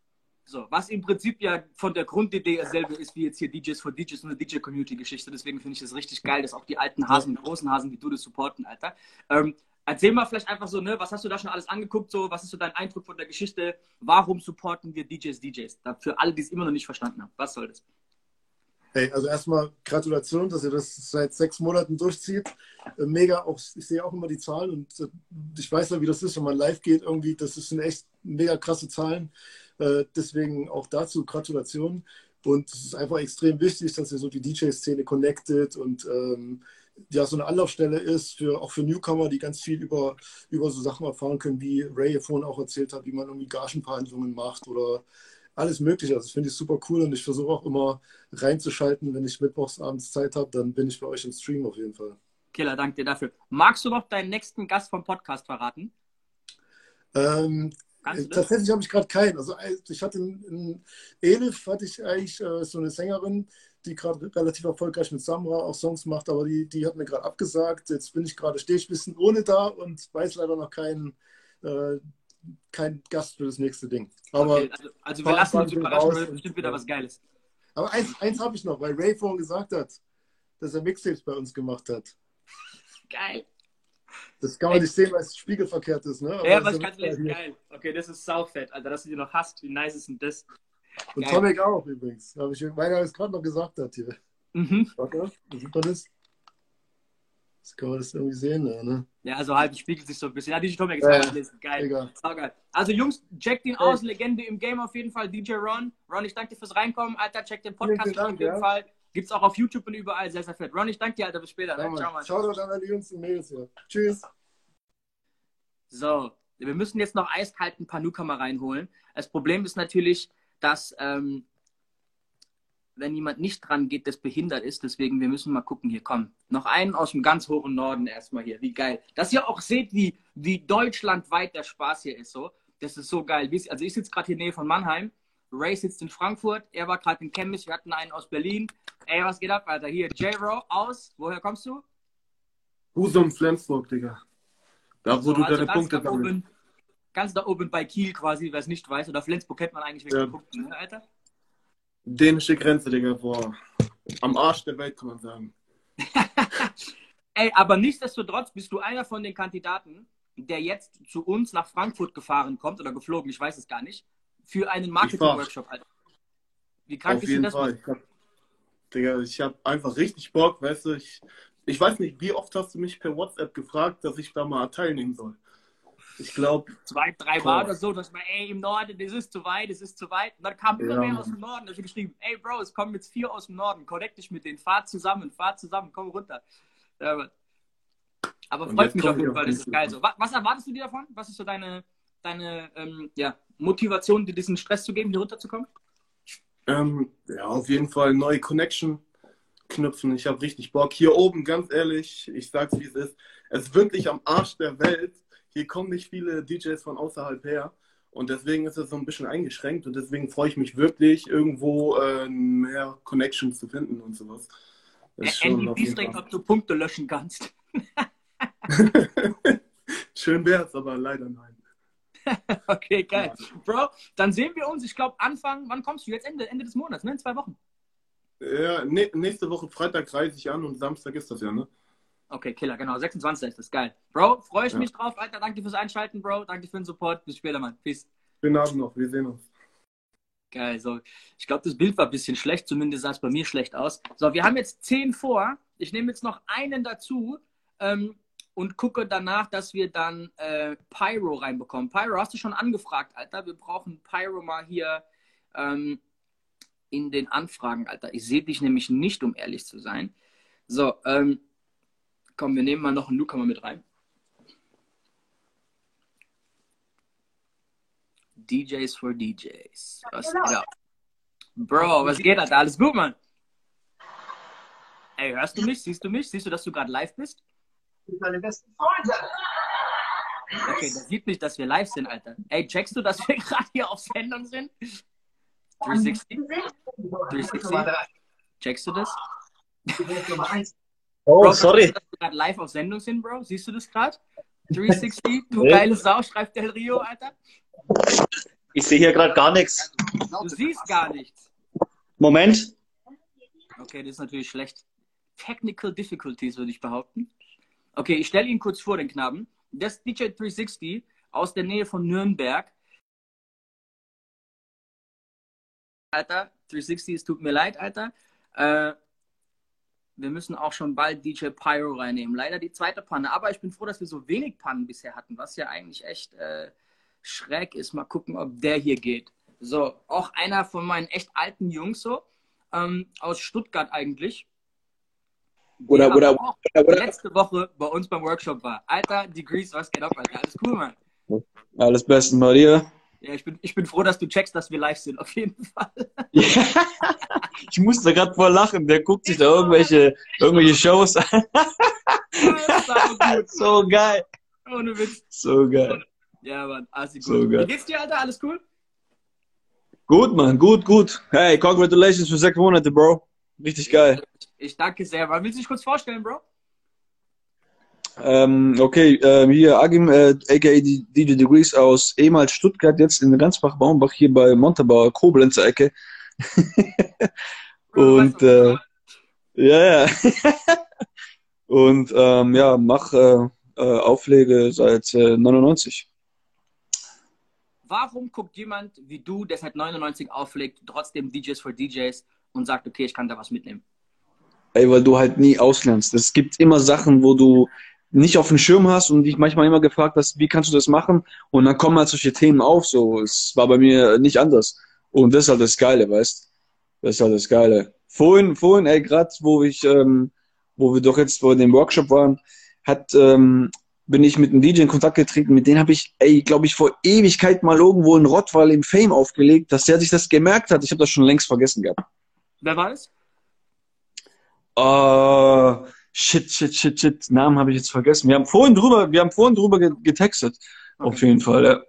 So, was im Prinzip ja von der Grundidee dasselbe ist wie jetzt hier DJs for DJs und eine DJ-Community-Geschichte. Deswegen finde ich das richtig geil, dass auch die alten Hasen, die großen Hasen wie du das supporten, Alter. Ähm, erzähl mal vielleicht einfach so, ne, was hast du da schon alles angeguckt? So, was ist so dein Eindruck von der Geschichte? Warum supporten wir DJs, DJs? Für alle, die es immer noch nicht verstanden haben. Was soll das? Hey, also erstmal Gratulation, dass ihr das seit sechs Monaten durchzieht. Äh, Mega, auch, ich sehe auch immer die Zahlen und äh, ich weiß ja, wie das ist, wenn man live geht irgendwie. Das sind echt mega krasse Zahlen. Äh, Deswegen auch dazu Gratulation. Und es ist einfach extrem wichtig, dass ihr so die DJ-Szene connectet und ähm, ja, so eine Anlaufstelle ist, für, auch für Newcomer, die ganz viel über, über so Sachen erfahren können, wie Ray vorhin auch erzählt hat, wie man irgendwie Gagenverhandlungen macht oder alles Mögliche. Also das finde ich super cool und ich versuche auch immer reinzuschalten, wenn ich mittwochs abends Zeit habe, dann bin ich bei euch im Stream auf jeden Fall. Killer, danke dir dafür. Magst du noch deinen nächsten Gast vom Podcast verraten? Ähm, tatsächlich habe ich gerade keinen. Also ich hatte in, in Elif hatte ich eigentlich äh, so eine Sängerin, die gerade relativ erfolgreich mit Samra auch Songs macht, aber die, die hat mir gerade abgesagt. Jetzt bin ich gerade, stehe ich ein bisschen ohne da und weiß leider noch keinen äh, kein Gast für das nächste Ding. Aber, okay, also, also wir lassen uns überraschen, raus bestimmt wieder was Geiles. aber eins, eins habe ich noch, weil Ray vorhin gesagt hat, dass er Mixtapes bei uns gemacht hat. Geil. Das kann man nicht sehen, weil es spiegelverkehrt ist. Ne? Ja, Aber was so- kannst du lesen? Geil. Okay, das ist saufett, Alter, dass du die noch hast. Wie nice ist denn das? Und Geil. Tomek auch übrigens. Habe ich, weil er es gerade noch gesagt hat hier. Mhm. Warte, wie sieht man das? Jetzt kann man das irgendwie sehen, ja, ne? Ja, also halt, spiegelt sich so ein bisschen. Ja, DJ Tomek ist Ja, ja, ja. Geil. Egal. Saugeil. Also Jungs, checkt ihn aus. Legende im Game auf jeden Fall. DJ Ron. Ron, ich danke dir fürs Reinkommen. Alter, check den Podcast Dank, auf jeden ja. Fall. Gibt's auch auf YouTube und überall. Sehr, sehr fett. Ron, ich danke dir, Alter. Bis später. Ja, Ne? Ciao, Mann. Mann. Shoutout an alle Jungs und Mädels hier. Tschüss. So, wir müssen jetzt noch eiskalt ein paar Newcomer reinholen. Das Problem ist natürlich, dass ähm, wenn jemand nicht dran geht, das behindert ist. Deswegen, wir müssen mal gucken. Hier, komm. Noch einen aus dem ganz hohen Norden erstmal hier. Wie geil. Dass ihr auch seht, wie, wie deutschlandweit der Spaß hier ist. So. Das ist so geil. Also ich sitze gerade hier in der Nähe von Mannheim. Ray sitzt in Frankfurt. Er war gerade in Chemnitz. Wir hatten einen aus Berlin. Ey, was geht ab, Alter? Hier, J-Ro aus. Woher kommst du? Husum, Flensburg, Digga. Da, wo So, du also deine Punkte da oben, ganz da oben bei Kiel quasi, wer es nicht weiß. Oder Flensburg kennt man eigentlich wegen Ja. Punkten, ne, Alter? Dänische Grenze, Digga, boah. Am Arsch der Welt, kann man sagen. Ey, aber nichtsdestotrotz bist du einer von den Kandidaten, der jetzt zu uns nach Frankfurt gefahren kommt oder geflogen, ich weiß es gar nicht, für einen Marketing-Workshop. Wie krank Auf ist denn jeden das? Fall. Ich hab, Digga, ich hab einfach richtig Bock, weißt du. Ich, ich weiß nicht, wie oft hast du mich per WhatsApp gefragt, dass ich da mal teilnehmen soll? Ich glaube, zwei, drei. Mal oder so, dass man, ey, im Norden, das ist zu weit, das ist zu weit. Und dann kam immer Ja, mehr aus dem Norden. Da hab ich geschrieben, ey, Bro, es kommen jetzt vier aus dem Norden. Connect dich mit denen, fahr zusammen, fahr zusammen, komm runter. Ja. Aber freut mich auf jeden Fall, das ist geil. So, was, was erwartest du dir davon? Was ist so deine, deine ähm, ja, Motivation, dir diesen Stress zu geben, hier runterzukommen? ähm, ja, auf jeden Fall neue Connection knüpfen. Ich habe richtig Bock. Hier oben, ganz ehrlich, ich sag's wie es ist. Es ist wirklich am Arsch der Welt. Hier kommen nicht viele DJs von außerhalb her. Und deswegen ist es so ein bisschen eingeschränkt. Und deswegen freue ich mich wirklich, irgendwo äh, mehr Connections zu finden und sowas. Das ist Äh, Andy Biesring, ob du Punkte löschen kannst. Schön wär's, aber leider nein. Okay, geil. Bro, dann sehen wir uns, ich glaube, Anfang, wann kommst du? Jetzt Ende, Ende des Monats, ne? In zwei Wochen. Ja, nächste Woche Freitag reise ich an und Samstag ist das ja, ne? Okay, Killer, genau. 26. ist das geil. Bro, freue ich Ja. mich drauf, Alter. Danke fürs Einschalten, Bro. Danke für den Support. Bis später, Mann. Peace. Schönen Abend noch, wir sehen uns. Geil, so. Ich glaube, das Bild war ein bisschen schlecht, zumindest sah es bei mir schlecht aus. So, wir haben jetzt zehn vor. Ich nehme jetzt noch einen dazu ähm, und gucke danach, dass wir dann äh, Pyro reinbekommen. Pyro, hast du schon angefragt, Alter? Wir brauchen Pyro mal hier ähm, in den Anfragen, Alter. Ich sehe dich nämlich nicht, um ehrlich zu sein. So, ähm, komm, wir nehmen mal noch einen Newcomer mit rein. DJs for DJs. Was geht ab? Bro, was geht, Alter? Alles gut, Mann? Ey, hörst du mich? Siehst du mich? Siehst du, dass du gerade live bist? Meine besten Freunde. Okay, der sieht nicht, dass wir live sind, Alter. Ey, checkst du, dass wir gerade hier auf Sendung sind? 360? 360? Checkst du das? Oh, Bro, sorry. Dass wir gerade live auf Sendung sind, Bro? Siehst du das gerade? 360? Du Nee. geile Sau, schreibt Del Rio, Alter. Ich sehe hier gerade gar nichts. Du siehst gar nichts. Moment. Okay, das ist natürlich schlecht. Technical Difficulties, würde ich behaupten. Okay, ich stelle ihn kurz vor, den Knaben. Das ist DJ 360 aus der Nähe von Nürnberg. Alter, 360, es tut mir leid, Alter. Äh, wir müssen auch schon bald DJ Pyro reinnehmen. Leider die zweite Panne, aber ich bin froh, dass wir so wenig Pannen bisher hatten, was ja eigentlich echt äh, schräg ist. Mal gucken, ob der hier geht. So, auch einer von meinen echt alten Jungs so, ähm, aus Stuttgart eigentlich. Oder, Der oder, oder, oder. letzte Woche bei uns beim Workshop war. Alter, Degrees, was geht ab, Alter? Alles cool, Mann. Alles Besten bei dir. Ja, ich bin, ich bin froh, dass du checkst, dass wir live sind, auf jeden Fall. Ich musste gerade voll lachen. Der guckt sich da irgendwelche, irgendwelche Shows an. So geil. Ohne Witz. So geil. Ja, Mann, assi gut. So geil. Wie geht's dir, Alter? Alles cool? Gut, Mann. Gut, gut. Hey, congratulations für sechs Monate, Bro. Richtig geil. Ich danke sehr. Willst du dich kurz vorstellen, Bro? Ähm, okay, ähm, hier Agim, äh, aka DJ Degrees aus ehemals Stuttgart, jetzt in Ransbach-Baumbach, hier bei Montabaur, Koblenzer Ecke. Und äh, ja, ja. Und ähm, ja, mach äh, äh, Auflege seit äh, 99. Warum guckt jemand wie du, der seit 99 auflegt, trotzdem DJs for DJs und sagt, okay, ich kann da was mitnehmen? Ey, weil du halt nie auslernst. Es gibt immer Sachen, wo du nicht auf dem Schirm hast und dich manchmal immer gefragt hast, wie kannst du das machen? Und dann kommen halt solche Themen auf. So, es war bei mir nicht anders. Und das ist halt das Geile, weißt? Das ist halt das Geile. Vorhin, vorhin, ey, gerade wo ich, ähm, wo wir doch jetzt vor dem Workshop waren, hat, ähm, bin ich mit einem DJ in Kontakt getreten. Mit dem habe ich, ey, glaube ich, vor Ewigkeit mal irgendwo in Rottweil im Fame aufgelegt, dass der sich das gemerkt hat. Ich habe das schon längst vergessen gehabt. Wer war das? Oh, shit, shit, shit, shit. Namen habe ich jetzt vergessen. Wir haben vorhin drüber, wir haben vorhin drüber ge- getextet. Auf jeden Fall, ja.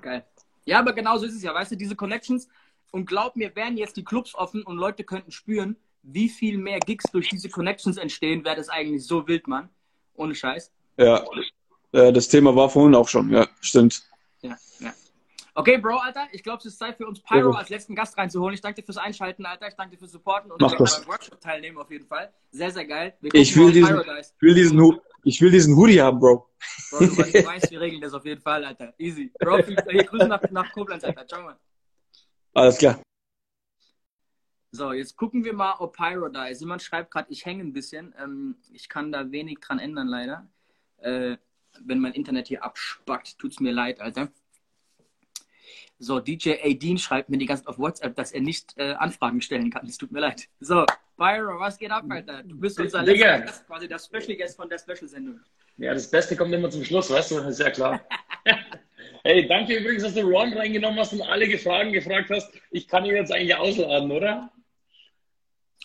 Geil. Ja, aber genau so ist es ja, weißt du, diese Connections. Und glaub mir, wären jetzt die Clubs offen und Leute könnten spüren, wie viel mehr Gigs durch diese Connections entstehen, wäre das eigentlich so wild, Mann. Ohne Scheiß. Ja. ja. Das Thema war vorhin auch schon, ja, stimmt. Ja, ja. Okay, Bro, Alter, ich glaube, es ist Zeit für uns Pyro als letzten Gast reinzuholen. Ich danke dir fürs Einschalten, Alter. Ich danke dir fürs Supporten und Mach das. Workshop teilnehmen auf jeden Fall. Sehr, sehr geil. Ich will mal diesen, ich will diesen, ich will diesen Hoodie haben, Bro. Bro, du weißt, du weißt, wir regeln das auf jeden Fall, Alter. Easy. Bro, hier, Grüße nach, nach Koblenz, Alter. Ciao, Mann. Alles klar. So, jetzt gucken wir mal, ob Pyro da ist. Jemand schreibt gerade, ich hänge ein bisschen. Ähm, ich kann da wenig dran ändern, leider. Äh, wenn mein Internet hier abspackt. Tut's mir leid, Alter. So, DJ Aideen schreibt mir die ganze Zeit auf WhatsApp, dass er nicht äh, Anfragen stellen kann. Es tut mir leid. So, Byron, was geht ab, Alter? Du bist unser Digga. letzter Gast, quasi der Special Guest von der Special-Sendung. Ja, das Beste kommt immer zum Schluss, weißt du, ist ja klar. hey, danke übrigens, dass du Ron reingenommen hast und alle Fragen gefragt hast. Ich kann ihn jetzt eigentlich ausladen, oder?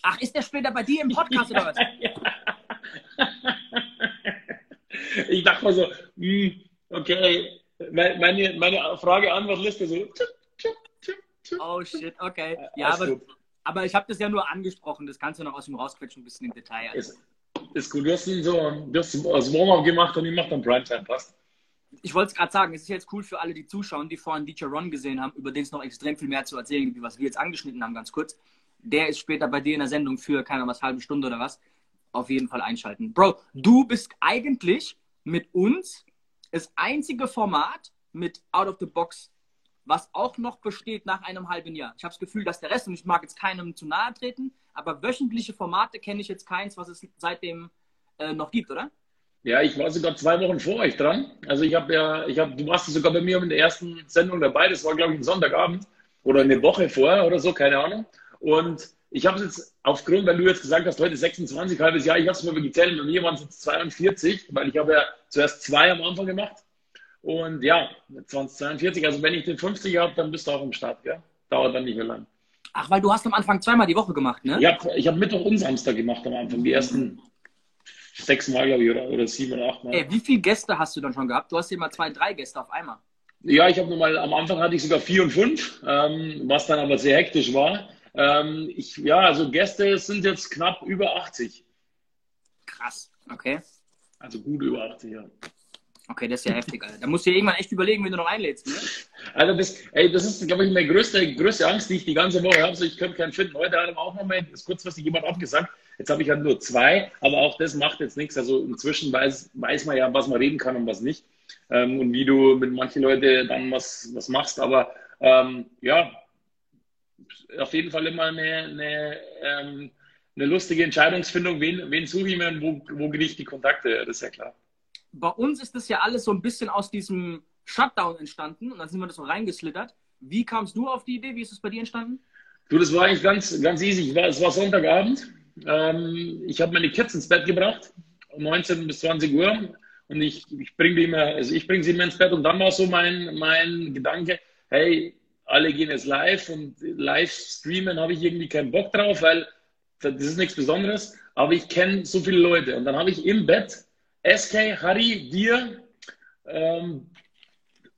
Ach, ist der später bei dir im Podcast oder was? Ich dachte mal so, hm, okay, meine, meine Frage-Antwort-Liste so. Oh shit, okay. Ja, Alles aber, gut. aber ich habe das ja nur angesprochen. Das kannst du noch aus dem rausquetschen, ein bisschen im Detail. Also. Ist, ist gut, du hast so, du hast das Warm-up gemacht und ich mache dann Primetime, passt. Ich wollte es gerade sagen, es ist jetzt cool für alle, die zuschauen, die vorhin DJ Ron gesehen haben, über den es noch extrem viel mehr zu erzählen gibt, was wir jetzt angeschnitten haben, ganz kurz. Der ist später bei dir in der Sendung für, keine Ahnung, was, halbe Stunde oder was. Auf jeden Fall einschalten. Bro, du bist eigentlich mit uns das einzige Format mit Out of the Box, was auch noch besteht nach einem halben Jahr. Ich habe das Gefühl, dass der Rest, und ich mag jetzt keinem zu nahe treten, aber wöchentliche Formate kenne ich jetzt keins, was es seitdem äh, noch gibt, oder? Ja, ich war sogar zwei Wochen vor euch dran. Also ich habe ja, ich habe, du warst sogar bei mir in der ersten Sendung dabei. Das war, glaube ich, ein Sonntagabend oder eine Woche vorher oder so, keine Ahnung. Und ich habe es jetzt aufgrund, weil du jetzt gesagt hast, heute 26, halbes Jahr, ich habe es mal gezählt, bei mir waren es jetzt 42, weil ich habe ja zuerst zwei am Anfang gemacht. Und ja, 2042, also wenn ich den 50 habe, dann bist du auch am Start, ja? Dauert dann nicht mehr lang. Ach, weil du hast am Anfang zweimal die Woche gemacht, ne? Ich habe ich hab Mittwoch und Samstag gemacht am Anfang, die ersten sechs Mal, glaube ich, oder, oder sieben oder acht Mal. Ey, wie viele Gäste hast du dann schon gehabt? Du hast immer zwei, drei Gäste auf einmal. Ja, ich habe nochmal, am Anfang hatte ich sogar vier und fünf, ähm, was dann aber sehr hektisch war. Ähm, ich, ja, also Gäste sind jetzt knapp über 80. Krass, okay. Also gut über 80, ja. Okay, das ist ja heftig, Alter. Da musst du dir irgendwann echt überlegen, wenn du noch einlädst, ne? Also das, ey, das ist, glaube ich, meine größte, größte Angst, die ich die ganze Woche habe. So, ich könnte keinen finden. Heute hat auch noch mal ist kurzfristig jemand abgesagt. Jetzt habe ich halt nur zwei, aber auch das macht jetzt nichts. Also inzwischen weiß, weiß man ja, was man reden kann und was nicht. Ähm, und wie du mit manchen Leuten dann was, was machst. Aber ähm, ja, auf jeden Fall immer eine, eine, ähm, eine lustige Entscheidungsfindung, wen, wen suche ich mir und wo, wo kriege ich die Kontakte, das ist ja klar. Bei uns ist das ja alles so ein bisschen aus diesem Shutdown entstanden und dann sind wir das so reingeslittert. Wie kamst du auf die Idee? Wie ist es bei dir entstanden? Du, das war eigentlich ganz, ganz easy. War, es war Sonntagabend. Ähm, ich habe meine Kids ins Bett gebracht, um 19 bis 20 Uhr. Und ich, ich bringe immer, also ich bringe sie immer ins Bett. Und dann war so mein, mein Gedanke, hey, alle gehen jetzt live und live streamen habe ich irgendwie keinen Bock drauf, weil das ist nichts Besonderes. Aber ich kenne so viele Leute. Und dann habe ich im Bett SK, Harry, dir, ähm,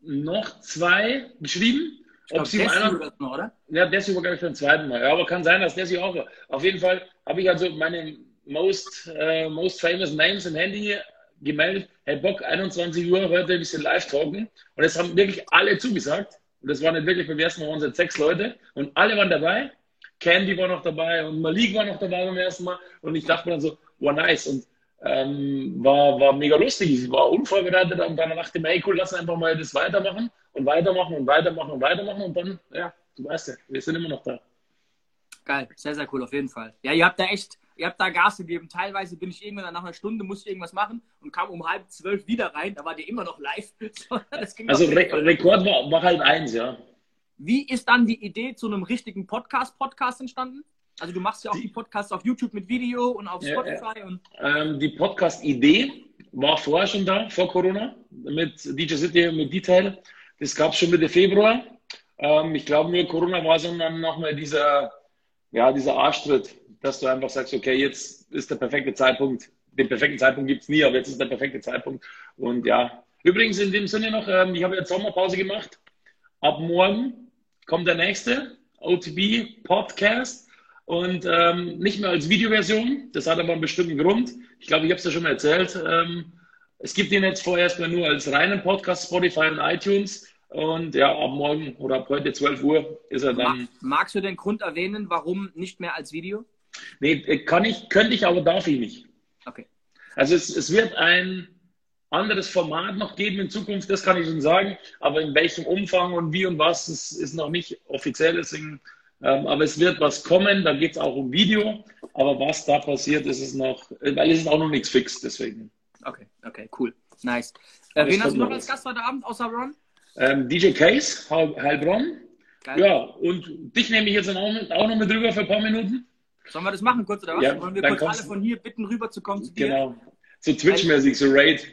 noch zwei geschrieben. Glaub, Ob sie Desi einer, oder ja, der ist über, glaube ich, beim zweiten Mal. Ja, aber kann sein, dass der sich auch war. Auf jeden Fall habe ich also meine most, äh, most famous Names im Handy gemeldet. Hey, Bock, 21 Uhr heute ein bisschen live talken. Und es haben wirklich alle zugesagt. Und das waren nicht wirklich beim ersten Mal, waren es sechs Leute. Und alle waren dabei. Candy war noch dabei und Malik war noch dabei beim ersten Mal. Und ich dachte mir dann so, wow, nice. Und ähm, war, war mega lustig. Ich war unvorbereitet und dann dachte ich mir, hey, cool, lass einfach mal das weitermachen und weitermachen und weitermachen und weitermachen. Und dann, ja, du weißt ja, wir sind immer noch da. Geil, sehr, sehr cool, auf jeden Fall. Ja, ihr habt da echt, ihr habt da Gas gegeben. Teilweise bin ich irgendwann nach einer Stunde, musste ich irgendwas machen und kam um halb zwölf wieder rein. Da war die immer noch live. Also Re. Rekord war, war halt eins, ja. Wie ist dann die Idee zu einem richtigen Podcast-Podcast entstanden? Also du machst ja auch die Podcasts auf YouTube mit Video und auf Ja, Spotify und Ähm, die Podcast-Idee war vorher schon da, vor Corona, mit DJ City, mit Detail. Das gab es schon Mitte Februar. Ähm, ich glaube nur, Corona war so dann nochmal dieser, ja, dieser Arschtritt, dass du einfach sagst, okay, jetzt ist der perfekte Zeitpunkt. Den perfekten Zeitpunkt gibt es nie, aber jetzt ist der perfekte Zeitpunkt. Und ja, übrigens in dem Sinne noch, ähm, ich habe jetzt Sommerpause gemacht. Ab morgen kommt der nächste OTB Podcast und ähm, nicht mehr als Videoversion. Das hat aber einen bestimmten Grund. Ich glaube, ich habe es ja schon mal erzählt. Ähm, es gibt ihn jetzt vorerst mal nur als reinen Podcast, Spotify und iTunes. Und ja, ab morgen oder ab heute 12 Uhr ist er dann. magst du den Grund erwähnen, warum nicht mehr als Video? Nee, kann ich, könnte ich, aber darf ich nicht. Okay. Also es, es wird ein anderes Format noch geben in Zukunft, das kann ich schon sagen. Aber in welchem Umfang und wie und was, das ist noch nicht offiziell. Deswegen, ähm, aber es wird was kommen, da geht es auch um Video. Aber was da passiert, ist es noch, weil es ist auch noch nichts fix, deswegen. Okay, okay, cool. Nice. Äh, wen hast du noch als. Gast heute Abend außer Ron? Ähm, DJ Case, Heil- Heilbronn. Geil. Ja, und dich nehme ich jetzt auch, mit, auch noch mit rüber für ein paar Minuten. Sollen wir das machen kurz oder was? Ja, Wollen wir kurz alle von hier bitten, rüberzukommen zu dir? Genau. So Twitch-mäßig, so Raid.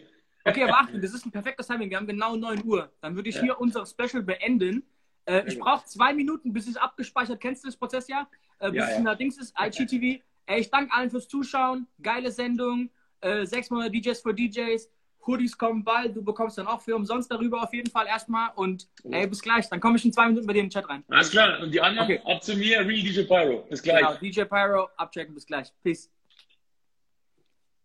Okay, aber Achtung, das ist ein perfektes Timing. Wir haben genau 9 Uhr. Dann würde ich Ja. hier unser Special beenden. Äh, ich brauche zwei Minuten, bis es abgespeichert. Kennst du das Prozess ja? Äh, bis Ja, es ja. Dings ist, IGTV. Ey, ich danke allen fürs Zuschauen. Geile Sendung. Äh, sechs Monate DJs für DJs. Hoodies kommen bald. Du bekommst dann auch für umsonst darüber auf jeden Fall erstmal. Und ey, bis gleich. Dann komme ich in zwei Minuten bei dir in den Chat rein. Alles klar. Und die anderen Okay. ab zu mir, Real DJ Pyro. Bis gleich. Genau, DJ Pyro, abchecken. Bis gleich. Peace.